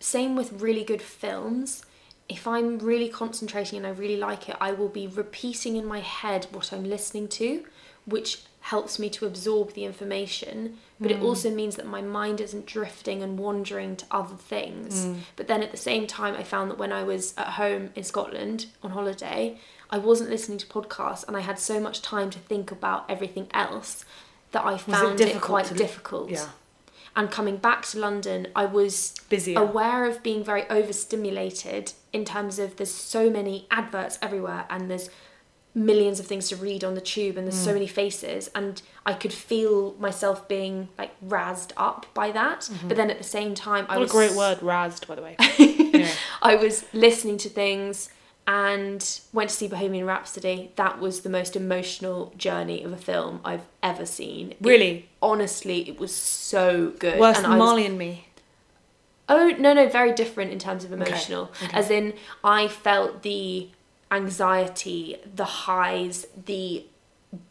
same with really good films. If I'm really concentrating and I really like it, I will be repeating in my head what I'm listening to, which helps me to absorb the information, but it hmm. also means that my mind isn't drifting and wandering to other things. Hmm. But then at the same time, I found that when I was at home in Scotland on holiday, I wasn't listening to podcasts and I had so much time to think about everything else that I found it, difficult quite to- difficult. Yeah. And coming back to London, I was Busier. aware of being very overstimulated in terms of there's so many adverts everywhere and there's millions of things to read on the tube and there's Mm. so many faces and I could feel myself being like razzed up by that. But then at the same time I Mm-hmm. What a great word, razzed, by the way. anyway. I was listening to things and went to see Bohemian Rhapsody. That was the most emotional journey of a film I've ever seen. It- Really? honestly, it was so good. Worse And than Marley and me. Oh no, no, very different in terms of Okay, emotional. okay. As in, I felt the anxiety, the highs, the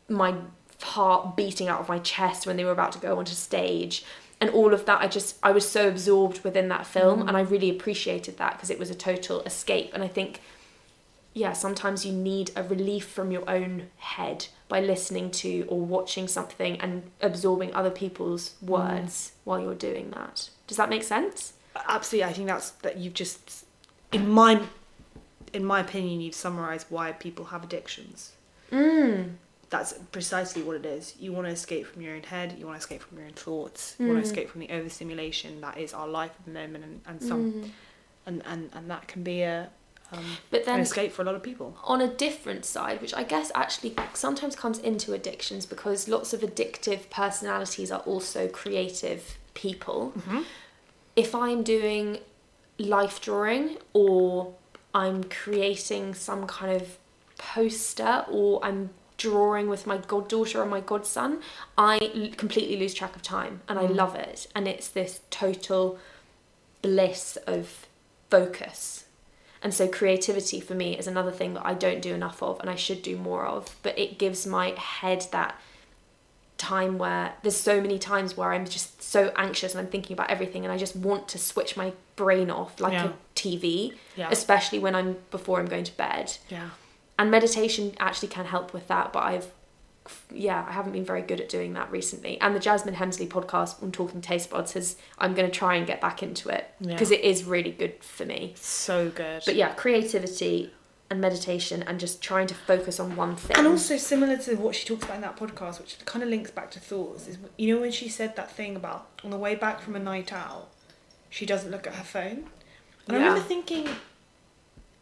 my heart beating out of my chest when they were about to go onto stage, and all of that. I just I was so absorbed within that film, mm. and I really appreciated that because it was a total escape. And I think, yeah, sometimes you need a relief from your own head by listening to or watching something and absorbing other people's mm. words while you're doing that. Does that make sense? Absolutely, I think that's that you've just, in my, in my opinion, you've summarised why people have addictions. Mm. That's precisely what it is. You want to escape from your own head. You want to escape from your own thoughts. You want Mm. to escape from the overstimulation that is our life at the moment, and, and some, Mm. and, and and that can be a um, But an then escape for a lot of people. on a different side, which I guess actually sometimes comes into addictions because lots of addictive personalities are also creative people. If I'm doing life drawing or I'm creating some kind of poster or I'm drawing with my goddaughter or my godson, I l- completely lose track of time and I Mm. love it. And it's this total bliss of focus. And so creativity for me is another thing that I don't do enough of and I should do more of. But it gives my head that time where there's so many times where I'm just so anxious and I'm thinking about everything and I just want to switch my brain off like Yeah. a TV, Yeah. especially when I'm before I'm going to bed. Yeah. And meditation actually can help with that, but I've yeah, I haven't been very good at doing that recently. And the Jasmine Hemsley podcast on Talking Tastebuds has I'm going to try and get back into it Yeah. because it is really good for me. So good. But yeah, creativity and meditation and just trying to focus on one thing. And also similar to what she talks about in that podcast, which kind of links back to thoughts, is you know when she said that thing about on the way back from a night out, she doesn't look at her phone. And I remember thinking,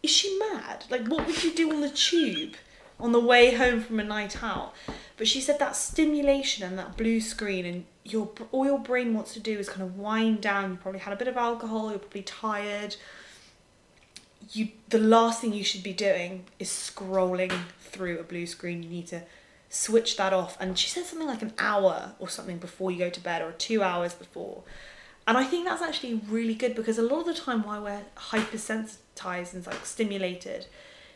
is she mad? Like, what would you do on the tube on the way home from a night out? But she said that stimulation and that blue screen, and your all your brain wants to do is kind of wind down. You probably had a bit of alcohol. You're probably tired. You the last thing you should be doing is scrolling through a blue screen. You need to switch that off. And she said something like an hour or something before you go to bed, or two hours before. And I think that's actually really good because a lot of the time why we're hypersensitized and like stimulated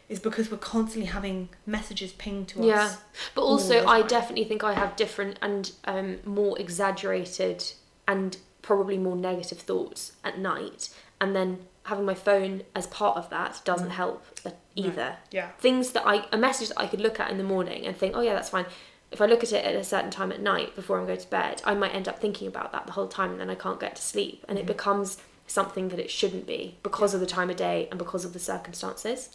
is because we're constantly having messages pinged to us. yeah, but also I definitely think I have different and um, more exaggerated and probably more negative thoughts at night, and then having my phone as part of that doesn't help uh, either. Yeah. Things that I a message that I could look at in the morning and think, oh yeah, that's fine. If I look at it at a certain time at night before I'm going to bed, I might end up thinking about that the whole time, and then I can't get to sleep, and it mm. becomes something that it shouldn't be because of the time of day and because of the circumstances.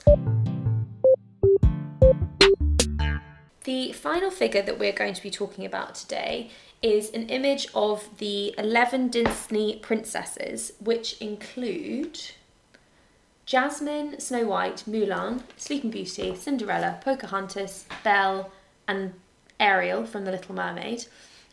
The final figure that we're going to be talking about today is an image of the 11 Disney princesses, which include Jasmine, Snow White, Mulan, Sleeping Beauty, Cinderella, Pocahontas, Belle, and Ariel from The Little Mermaid.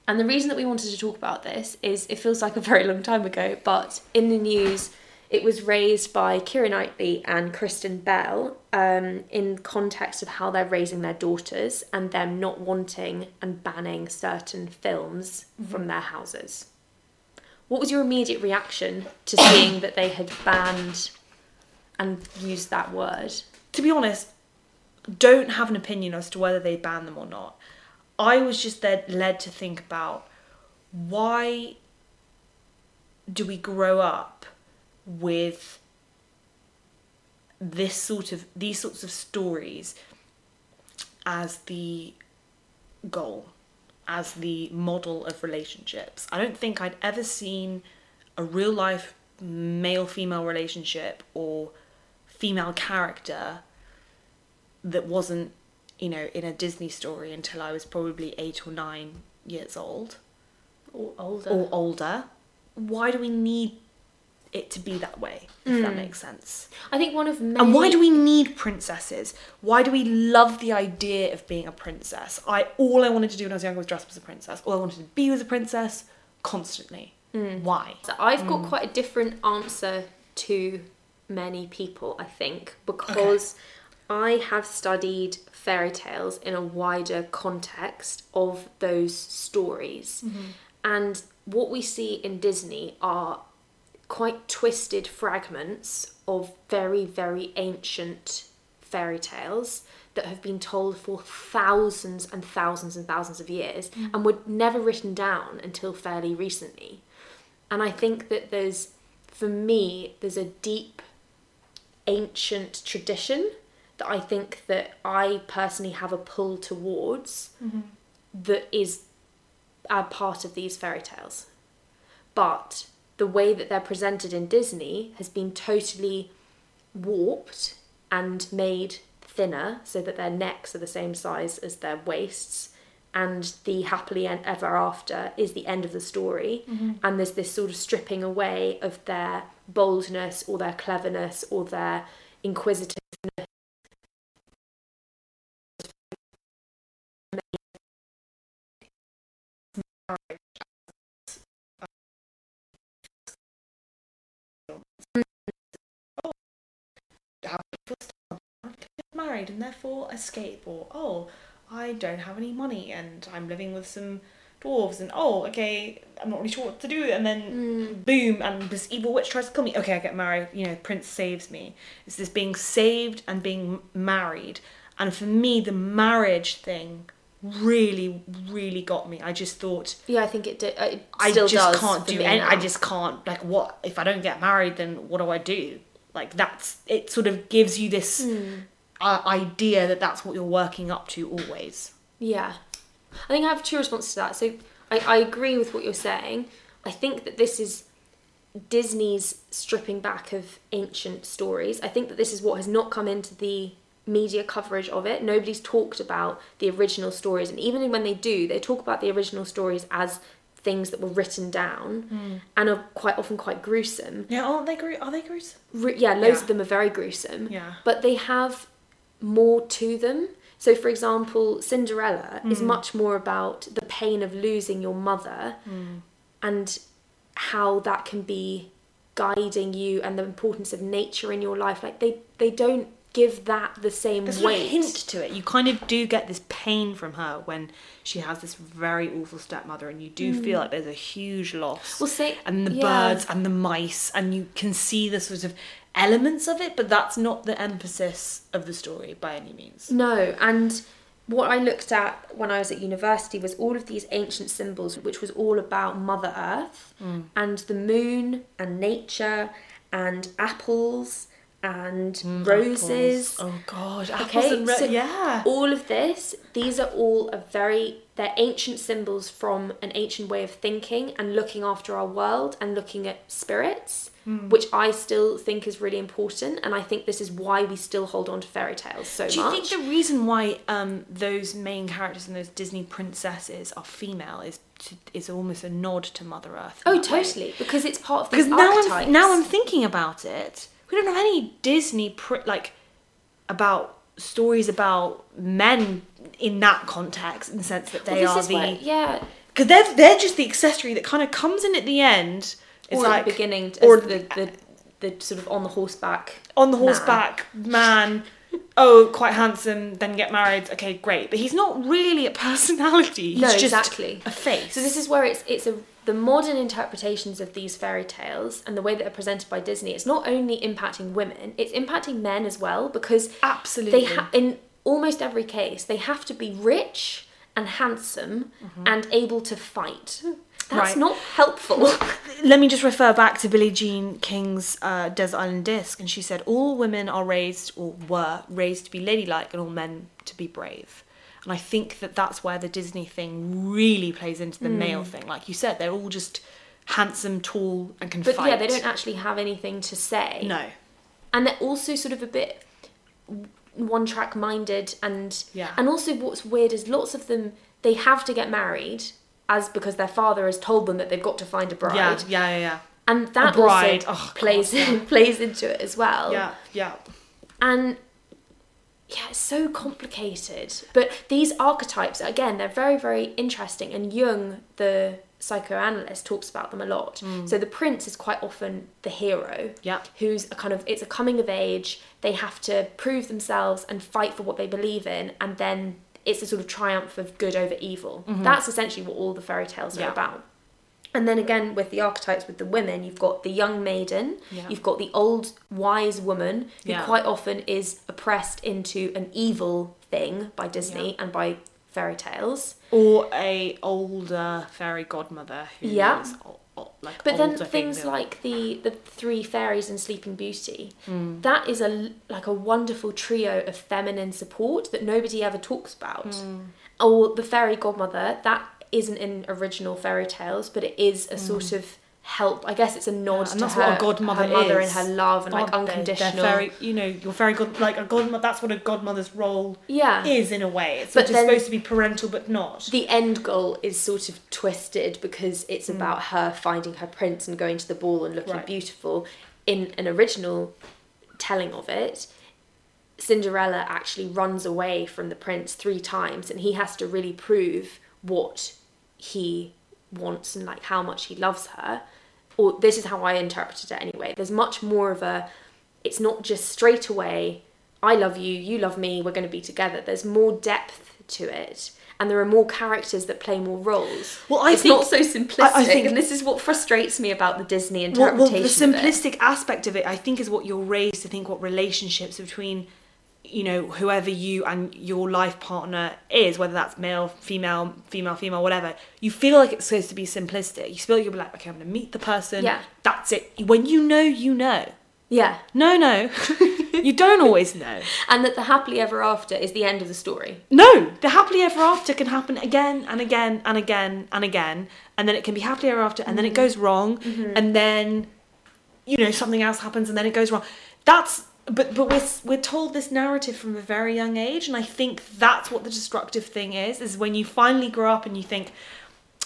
And the reason that we wanted to talk about this is it feels like a very long time ago, but in the news, it was raised by Keira Knightley and Kristen Bell um, in context of how they're raising their daughters and them not wanting and banning certain films from their houses. What was your immediate reaction to seeing that they had banned and used that word? to be honest, don't have an opinion as to whether they ban them or not. I was just then led to think about why do we grow up with this sort of these sorts of stories as the goal as the model of relationships. I don't think I'd ever seen a real life male female relationship or female character that wasn't, you know, in a Disney story until I was probably eight or nine years old Or older. or older. Why do we need it to be that way? If that makes sense. I think one of many. And why do we need princesses? Why do we love the idea of being a princess? I all I wanted to do when I was younger was dress up as a princess. All I wanted to be was a princess constantly. Why? So I've Mm. got quite a different answer to many people, I think, because I have studied fairy tales in a wider context of those stories. Mm-hmm. And what we see in Disney are quite twisted fragments of very, very ancient fairy tales that have been told for thousands and thousands and thousands of years and were never written down until fairly recently. And I think that there's, for me, there's a deep ancient tradition that I think that I personally have a pull towards mm-hmm. that is a part of these fairy tales. But the way that they're presented in Disney has been totally warped and made thinner so that their necks are the same size as their waists and the happily ever after is the end of the story. Mm-hmm. And there's this sort of stripping away of their boldness or their cleverness or their inquisitiveness get married and therefore escape or oh i don't have any money and i'm living with some dwarves and oh okay i'm not really sure what to do and then boom and this evil witch tries to kill me okay i get married you know prince saves me it's this being saved and being married and for me the marriage thing really really got me i just thought yeah i think it, did, uh, it I just can't do any. I just can't. Like, what if I don't get married? Then what do I do? Like, that's it. Sort of gives you this Hmm. uh, idea that that's what you're working up to always. Yeah. I think I have two responses to that. So I, I agree with what you're saying. I think that this is Disney's stripping back of ancient stories. I think that this is what has not come into the media coverage of it. Nobody's talked about the original stories. And even when they do, they talk about the original stories as things that were written down Hmm. and are quite often quite gruesome. Yeah, aren't they? Gru- are they gruesome? Re- yeah, loads Yeah. of them are very gruesome. Yeah. But they have more to them. So, for example, Cinderella is Hmm. much more about the pain of losing your mother Hmm. and how that can be guiding you and the importance of nature in your life. Like they, they don't give that the same There's a weight. hint to it. You kind of do get this pain from her when she has this very awful stepmother, and you do hmm. feel like there's a huge loss. Well, say- and the yeah. birds and the mice, and you can see the sort of elements of it, but that's not the emphasis of the story by any means. No, and what I looked at when I was at university was all of these ancient symbols, which was all about Mother Earth hmm. and the moon and nature and apples and roses. Apples. Oh god, apples Okay, so yeah. all of this, these are all a very they're ancient symbols from an ancient way of thinking and looking after our world and looking at spirits, Hmm. which I still think is really important. And I think this is why we still hold on to fairy tales so much. Do you much. think the reason why um, those main characters and those Disney princesses are female is to, is almost a nod to Mother Earth? Oh, that way? totally. Because it's part of Because now archetypes. I'm now I'm thinking about it. We don't have any Disney pri- like about stories about men in that context, in the sense that Well, they this are is where- the yeah, because they're they're just the accessory that kind of comes in at the end. It's or like the beginning, or the, the the sort of on the horseback. on the man. horseback man. Oh, quite handsome. Then get married. Okay, great. But he's not really a personality. He's No, just exactly. a face. So this is where it's it's a the modern interpretations of these fairy tales and the way that they're presented by Disney. It's not only impacting women; it's impacting men as well because absolutely. they ha- in almost every case they have to be rich and handsome and able to fight. That's Mm-hmm. Right. not helpful. Let me just refer back to Billie Jean King's uh, Desert Island Disc, and she said all women are raised or were raised to be ladylike, and all men to be brave. And I think that that's where the Disney thing really plays into the male Hmm. thing. Like you said, they're all just handsome, tall, and can But fight. yeah, they don't actually have anything to say. No. and they're also sort of a bit one track minded and Yeah. and also what's weird is lots of them they have to get married as because their father has told them that they've got to find a bride Yeah, yeah, yeah, yeah. and that also Oh, God, plays yeah. plays into it as well Yeah, yeah. and yeah it's so complicated. But these archetypes again they're very very interesting and jung the psychoanalyst talks about them a lot. Mm. So the prince is quite often the hero Yeah. who's a kind of it's a coming of age they have to prove themselves and fight for what they believe in and then it's a sort of triumph of good over evil. Mm-hmm. That's essentially what all the fairy tales are Yeah. about and then again with the archetypes with the women you've got the young maiden Yeah. you've got the old wise woman who Yeah. quite often is oppressed into an evil thing by disney Yeah. and by fairy tales Or a older fairy godmother who Yeah. is like But then things female. like the the three fairies in Sleeping Beauty, Hmm. that is a like a wonderful trio of feminine support that nobody ever talks about. Hmm. Or the fairy godmother, that isn't in original fairy tales, but it is a sort of help. I guess it's a nod. Yeah, to and that's her, what a godmother her mother is. and her love and like God, they're- they're very, you know, your fairy god, like a godmother. That's what a godmother's role yeah. is in a way. It's But sort of then- supposed to be parental, but not. the end goal is sort of twisted because it's Hmm. about her finding her prince and going to the ball and looking Right. beautiful. In an original telling of it, Cinderella actually runs away from the prince three times and he has to really prove what he wants and like how much he loves her. Or this is how I interpreted it anyway. There's much more of a it's not just straight away I love you, you love me, we're going to be together. There's more depth to it. And there are more characters that play more roles. Well, I it's think- not so simplistic, I- I think- and this is what frustrates me about the Disney interpretation. well, the of it. simplistic aspect of it, I think, is what you're raised to think. What relationships between, you know, whoever you and your life partner is, whether that's male, female, female, female, whatever. You feel like it's supposed to be simplistic. You feel like you're like, okay, I'm gonna meet the person. Yeah. That's it. When you know, you know. Yeah, No, no, you don't always know. and that the happily ever after is the end of the story. No, the happily ever after can happen again and again and again and again, and then it can be happily ever after, and then it mm-hmm. goes wrong, mm-hmm. and then you know something else happens, and then it goes wrong. That's but but we're we're told this narrative from a very young age, and I think that's what the destructive thing is. Is when you finally grow up and you think,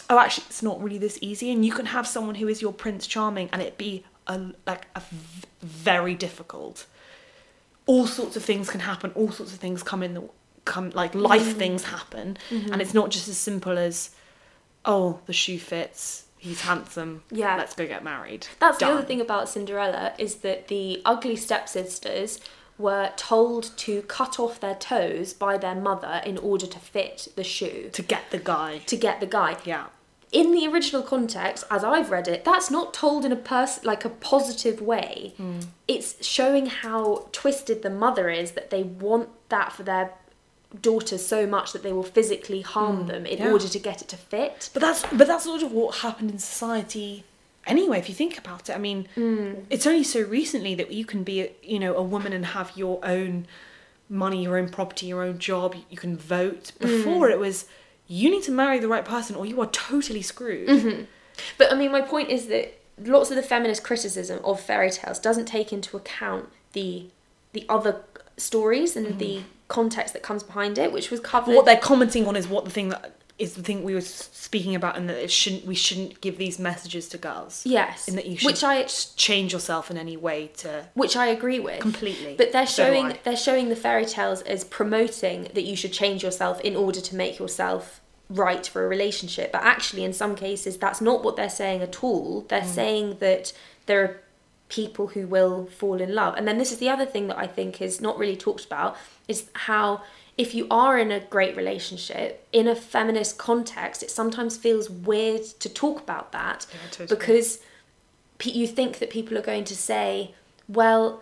oh, actually, it's not really this easy, and you can have someone who is your Prince Charming, and it be a like a v- very difficult all sorts of things can happen all sorts of things come in the come like life mm. things happen and mm-hmm. it's not just as simple as oh the shoe fits he's handsome. Yeah. let's go get married. That's the other thing about Cinderella is that the ugly stepsisters were told to cut off their toes by their mother in order to fit the shoe. To get the guy. To get the guy. yeah. In the original context, as I've read it, that's not told in a pers- like a positive way. Hmm. It's showing how twisted the mother is that they want that for their daughters so much that they will physically harm hmm, them in yeah. order to get it to fit. but that's but that's sort of what happened in society anyway if you think about it. I mean hmm. it's only so recently that you can be a, you know a woman and have your own money your own property your own job you can vote. Hmm. Before it was you need to marry the right person or you are totally screwed. Mm-hmm. But I mean, my point is that lots of the feminist criticism of fairy tales doesn't take into account the the other stories and the context that comes behind it, which was covered. What they're commenting on is what the thing that is the thing we were speaking about, and that it shouldn't we shouldn't give these messages to girls. yes, in that you should which I change yourself in any way to which I agree with completely. But they're showing I. they're showing the fairy tales as promoting that you should change yourself in order to make yourself right for a relationship. But actually in some cases that's not what they're saying at all. They're Mm. saying that there are people who will fall in love. And then this is the other thing that I think is not really talked about is how if you are in a great relationship in a feminist context it sometimes feels weird to talk about that Yeah, totally. because you think that people are going to say, well,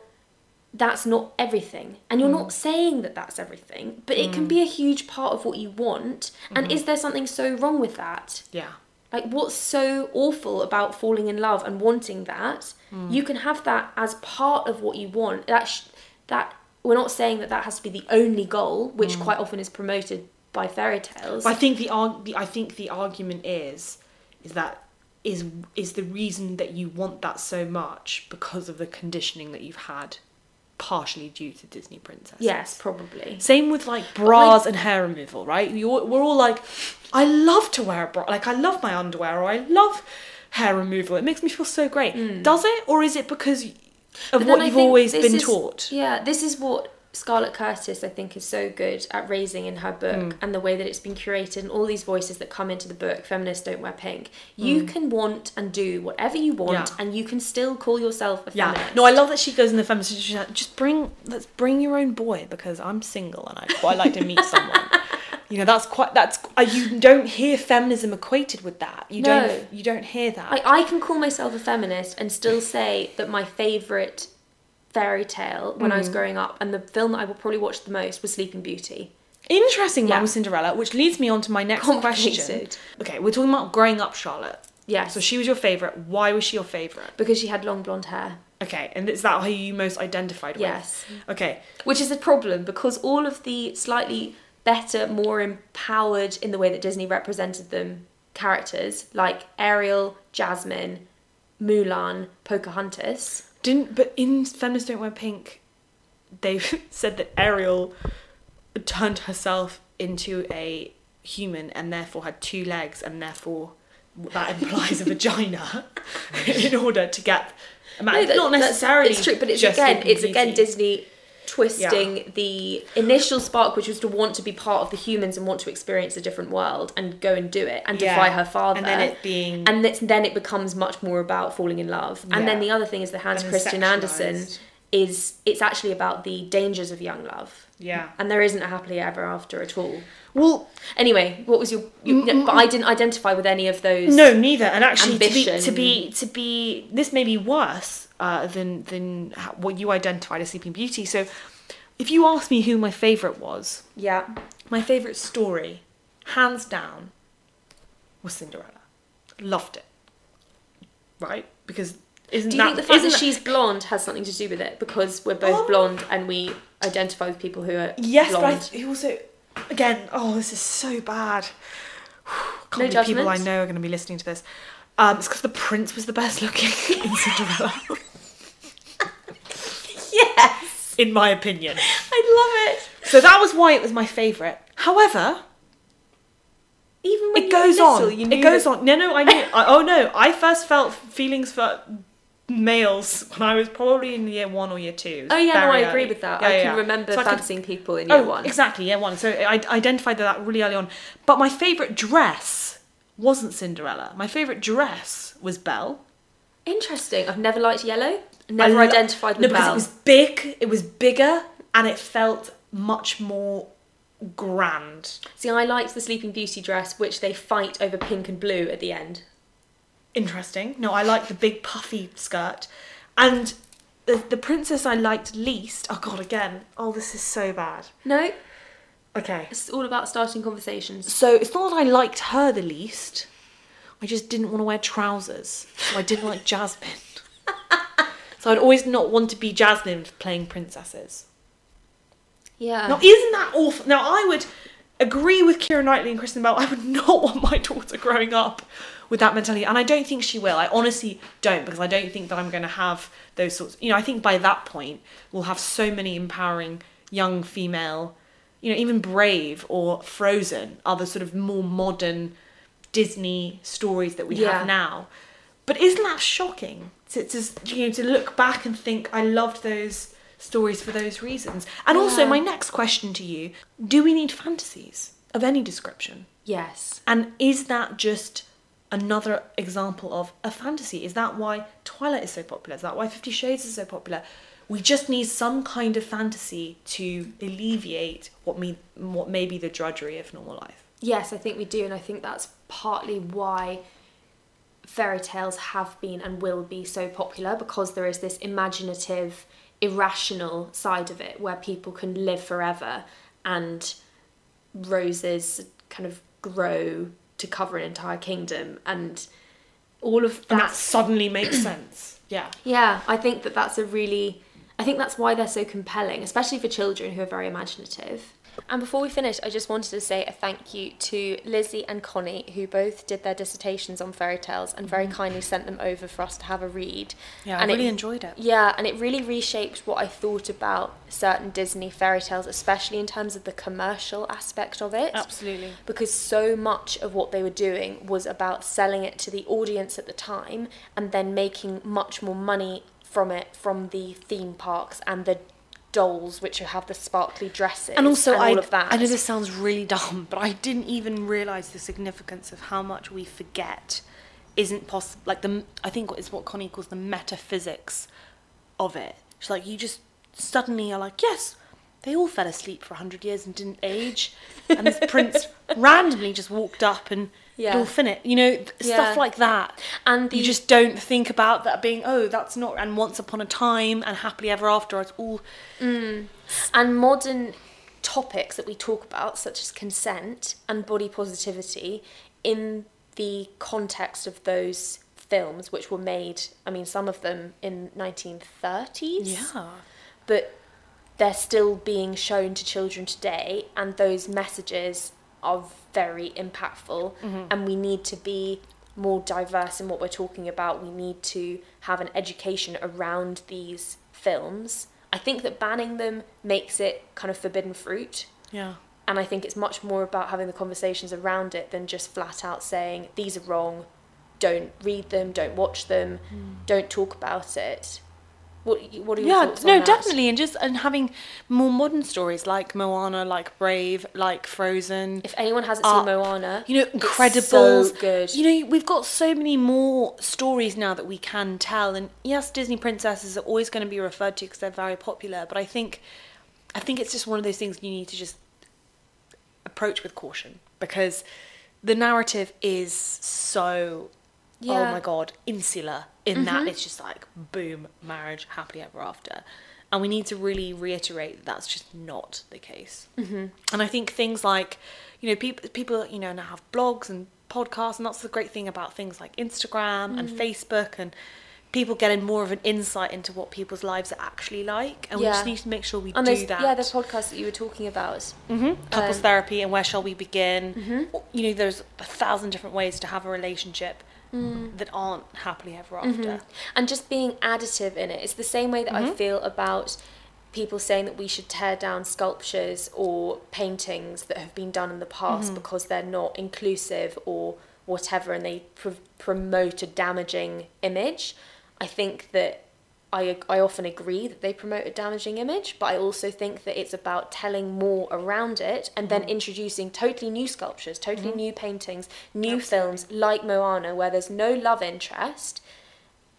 that's not everything. And you're mm. not saying that that's everything, but it can mm. be a huge part of what you want. And mm-hmm. is there something so wrong with that? yeah. Like, what's so awful about falling in love and wanting that? Hmm. You can have that as part of what you want. That sh- that we're not saying that that has to be the only goal, which hmm. quite often is promoted by fairy tales. But I think the, arg- the I think the argument is is that is is the reason that you want that so much because of the conditioning that you've had, partially due to Disney princesses. yes, probably. Same with like bras and hair removal, right? We all, we're all like, I love to wear a bra. Like I love my underwear, or I love hair removal. It makes me feel so great. Hmm. Does it, or is it because of what I you've always been is- taught? Yeah, this is what Scarlett Curtis, I think, is so good at raising in her book Hmm. and the way that it's been curated and all these voices that come into the book, Feminists Don't Wear Pink. You can want and do whatever you want. Yeah. and you can still call yourself a Yeah. feminist. No, I love that she goes in the feminist. She's like, just bring, let's bring your own boy because I'm single and I quite like to meet someone. You know, that's quite. That's uh, you don't hear feminism equated with that. You No. don't. You don't hear that. Like, I can call myself a feminist and still say that my favourite fairy tale when Mm. I was growing up and the film that I will probably watch the most was Sleeping Beauty. Interesting, Yeah. Mama Cinderella, which leads me on to my next question. Okay, we're talking about growing up, Charlotte. Yeah. So she was your favorite. Why was she your favorite? because she had long blonde hair. Okay, and is that who you most identified Yes. with? Yes. Okay. Which is a problem because all of the slightly better, more empowered in the way that Disney represented them characters, like Ariel, Jasmine, Mulan, Pocahontas. Didn't but in Feminists Don't Wear Pink, they've said that Ariel turned herself into a human and therefore had two legs and therefore that implies a vagina in order to get a man. No, that- not necessarily. It's true, but it's again, it's again Disney twisting the initial spark, which was to want to be part of the humans and want to experience a different world and go and do it and Yeah. defy her father. And then it being and it's, then it becomes much more about falling in love. And then the other thing is the Hans And Christian Andersen is it's actually about the dangers of young love. Yeah. And there isn't a happily ever after at all. Well, Anyway, what was your? you Mm, but I didn't identify with any of those. No, neither. And actually, to be, to be to be this may be worse uh, than than what you identified as Sleeping Beauty. So, if you ask me who my favorite was, Yeah. my favorite story, hands down, was Cinderella. Loved it. Right? Because isn't Do you that think the fact that she's blonde has something to do with it because we're both Um, blonde and we identify with people who are yes, blonde? but I th- also again, oh, this is so bad. Can't No believe people I know are going to be listening to this. Um, it's because the prince was the best looking in Cinderella. yes, in my opinion. I love it. So that was why it was my favourite. However, Even when it you goes little, on. You It knew goes that- on. No, no, I knew. I, oh no, I first felt feelings for males when I was probably in year one or year two. Oh yeah, no, I agree early. with that. Yeah, I yeah, can yeah. remember So could- fancying people in oh, year Oh, one. exactly, year one. So I identified that really early on. But my favourite dress wasn't Cinderella. My favourite dress was Belle. Interesting. I've never liked yellow. Never lo- identified No, with because it was big. It was bigger, and it felt much more grand. See, I liked the Sleeping Beauty dress, which they fight over pink and blue at the end. Interesting. No, I like the big puffy skirt, and the the princess I liked least. Oh God, again. Oh, this is so bad. No, Okay. it's all about starting conversations. So it's not that I liked her the least. I just didn't want to wear trousers. So I didn't like Jasmine. so I'd always not want to be Jasmine playing princesses. Yeah. Now, isn't that awful? Now, I would agree with Keira Knightley and Kristen Bell. I would not want my daughter growing up with that mentality, and I don't think she will. I honestly don't because I don't think that I'm going to have those sorts. You know, I think by that point we'll have so many empowering young female, you know, even Brave or Frozen, other sort of more modern Disney stories that we Yeah. have now. But isn't that shocking to, to you know to look back and think I loved those stories for those reasons? And also, my next question to you: Do we need fantasies of any description? yes. And is that just another example of a fantasy? Is that why Twilight is so popular? Is that why Fifty Shades is so popular? We just need some kind of fantasy to alleviate what me what may be the drudgery of normal life. Yes, I think we do, and I think that's partly why fairy tales have been and will be so popular because there is this imaginative, irrational side of it where people can live forever and roses kind of grow to cover an entire kingdom and all of And that that. suddenly makes sense. Yeah. Yeah, I think that that's a really. I think that's why they're so compelling, especially for children who are very imaginative. And before we finish, I just wanted to say a thank you to Lizzie and Connie, who both did their dissertations on fairy tales and very mm-hmm. kindly sent them over for us to have a read. Yeah, and I really enjoyed it. Yeah, and it really reshaped what I thought about certain Disney fairy tales, especially in terms of the commercial aspect of it. Absolutely. Because so much of what they were doing was about selling it to the audience at the time and then making much more money from it from the theme parks and the dolls which have the sparkly dresses and also all I, of that. I know this sounds really dumb, but I didn't even realize the significance of how much we forget isn't possible. Like the, I think it's what Connie calls the metaphysics of it. She's like, you just suddenly are like, yes, they all fell asleep for hundred years and didn't age, and this prince randomly just walked up and Yeah. finished. You know, th- Yeah. stuff like that. And the- you just don't think about that being, oh, that's not. And once upon a time and happily ever after, it's all mm. and modern topics that we talk about, such as consent and body positivity, in the context of those films, which were made, I mean, some of them in 1930s, but they're still being shown to children today, and those messages are very impactful, mm-hmm. and we need to be more diverse in what we're talking about. We need to have an education around these films. I think that banning them makes it kind of forbidden fruit. yeah. And I think it's much more about having the conversations around it than just flat out saying, these are wrong, don't read them, don't watch them, mm. don't talk about it. What, what are your yeah thoughts no on that? definitely and just and having more modern stories like moana like brave like frozen If anyone hasn't Up. seen Moana, you know it's incredibles so good. you know we've got so many more stories now that we can tell and yes disney princesses are always going to be referred to because they're very popular but i think i think it's just one of those things you need to just approach with caution because the narrative is so Yeah. Mm-hmm. oh my god insular in that it's just like boom marriage happily ever after. And we need to really reiterate that that's just not the case. Mm-hmm. and i think things like you know people people you know now have blogs and podcasts and that's the great thing about things like instagram and Mm. facebook and people getting more of an insight into what people's lives are actually like. And we just need to make sure we and do that. yeah, the podcast that you were talking about. hmm couples Um, therapy and where shall we begin? Mm-hmm. You know there's a thousand different ways to have a relationship Mm. that aren't happily ever Mm-hmm. after and just being additive in it. It's the same way that I feel about people saying that we should tear down sculptures or paintings that have been done in the past because they're not inclusive or whatever and they pr- promote a damaging image. I think that I, I often agree that they promote a damaging image, but I also think that it's about telling more around it and then mm. introducing totally new sculptures, totally mm-hmm. new paintings, new films like Moana, where there's no love interest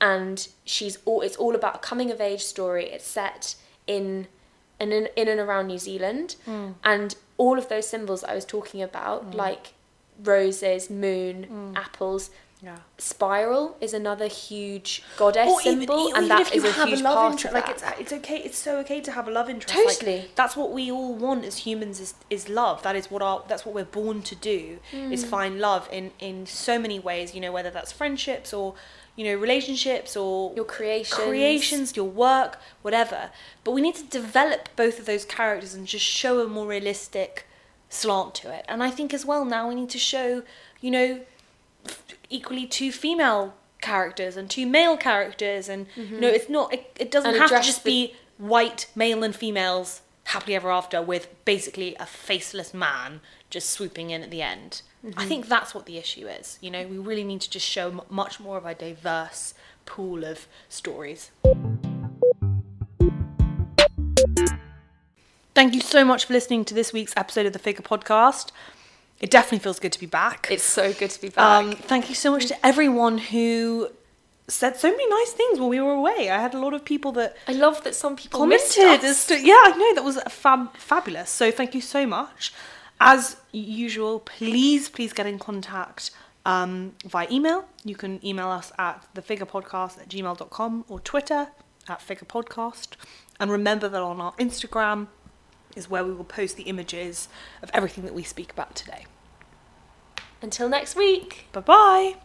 and she's all it's all about a coming of age story. It's set in in in, in and around New Zealand. Mm. And all of those symbols I was talking about mm. like roses moon apples yeah spiral is another huge goddess or symbol even, and even that is a huge a love part interest of like that. it's it's okay it's so okay to have a love interest Like, Totally. that's what we all want as humans is is love that is what our that's what we're born to do is Mm. find love in in so many ways you know whether that's friendships or you know relationships or Your creations. creations your work whatever but we need to develop both of those characters and just show a more realistic slant to it and i think as well now we need to show you know equally two female characters and two male characters and you know it's not it, it doesn't Mm-hmm. And have to just the- be white male and females happily ever after with basically a faceless man just swooping in at the end i Mm-hmm. think that's what the issue is you know we really need to just show m- much more of a diverse pool of stories Thank you so much for listening to this week's episode of the Figure Podcast. It definitely feels good to be back. it's so good to be back Um, thank you so much to everyone who said so many nice things while we were away. I had a lot of people that I love that some people commented. us. As to, yeah, I know that was fab- fabulous. So thank you so much. As usual, please, please get in contact um, via email. You can email us at thefigurepodcast at gmail.com or Twitter at figurepodcast. And remember that on our Instagram is where we will post the images of everything that we speak about today. Until next week. Bye bye.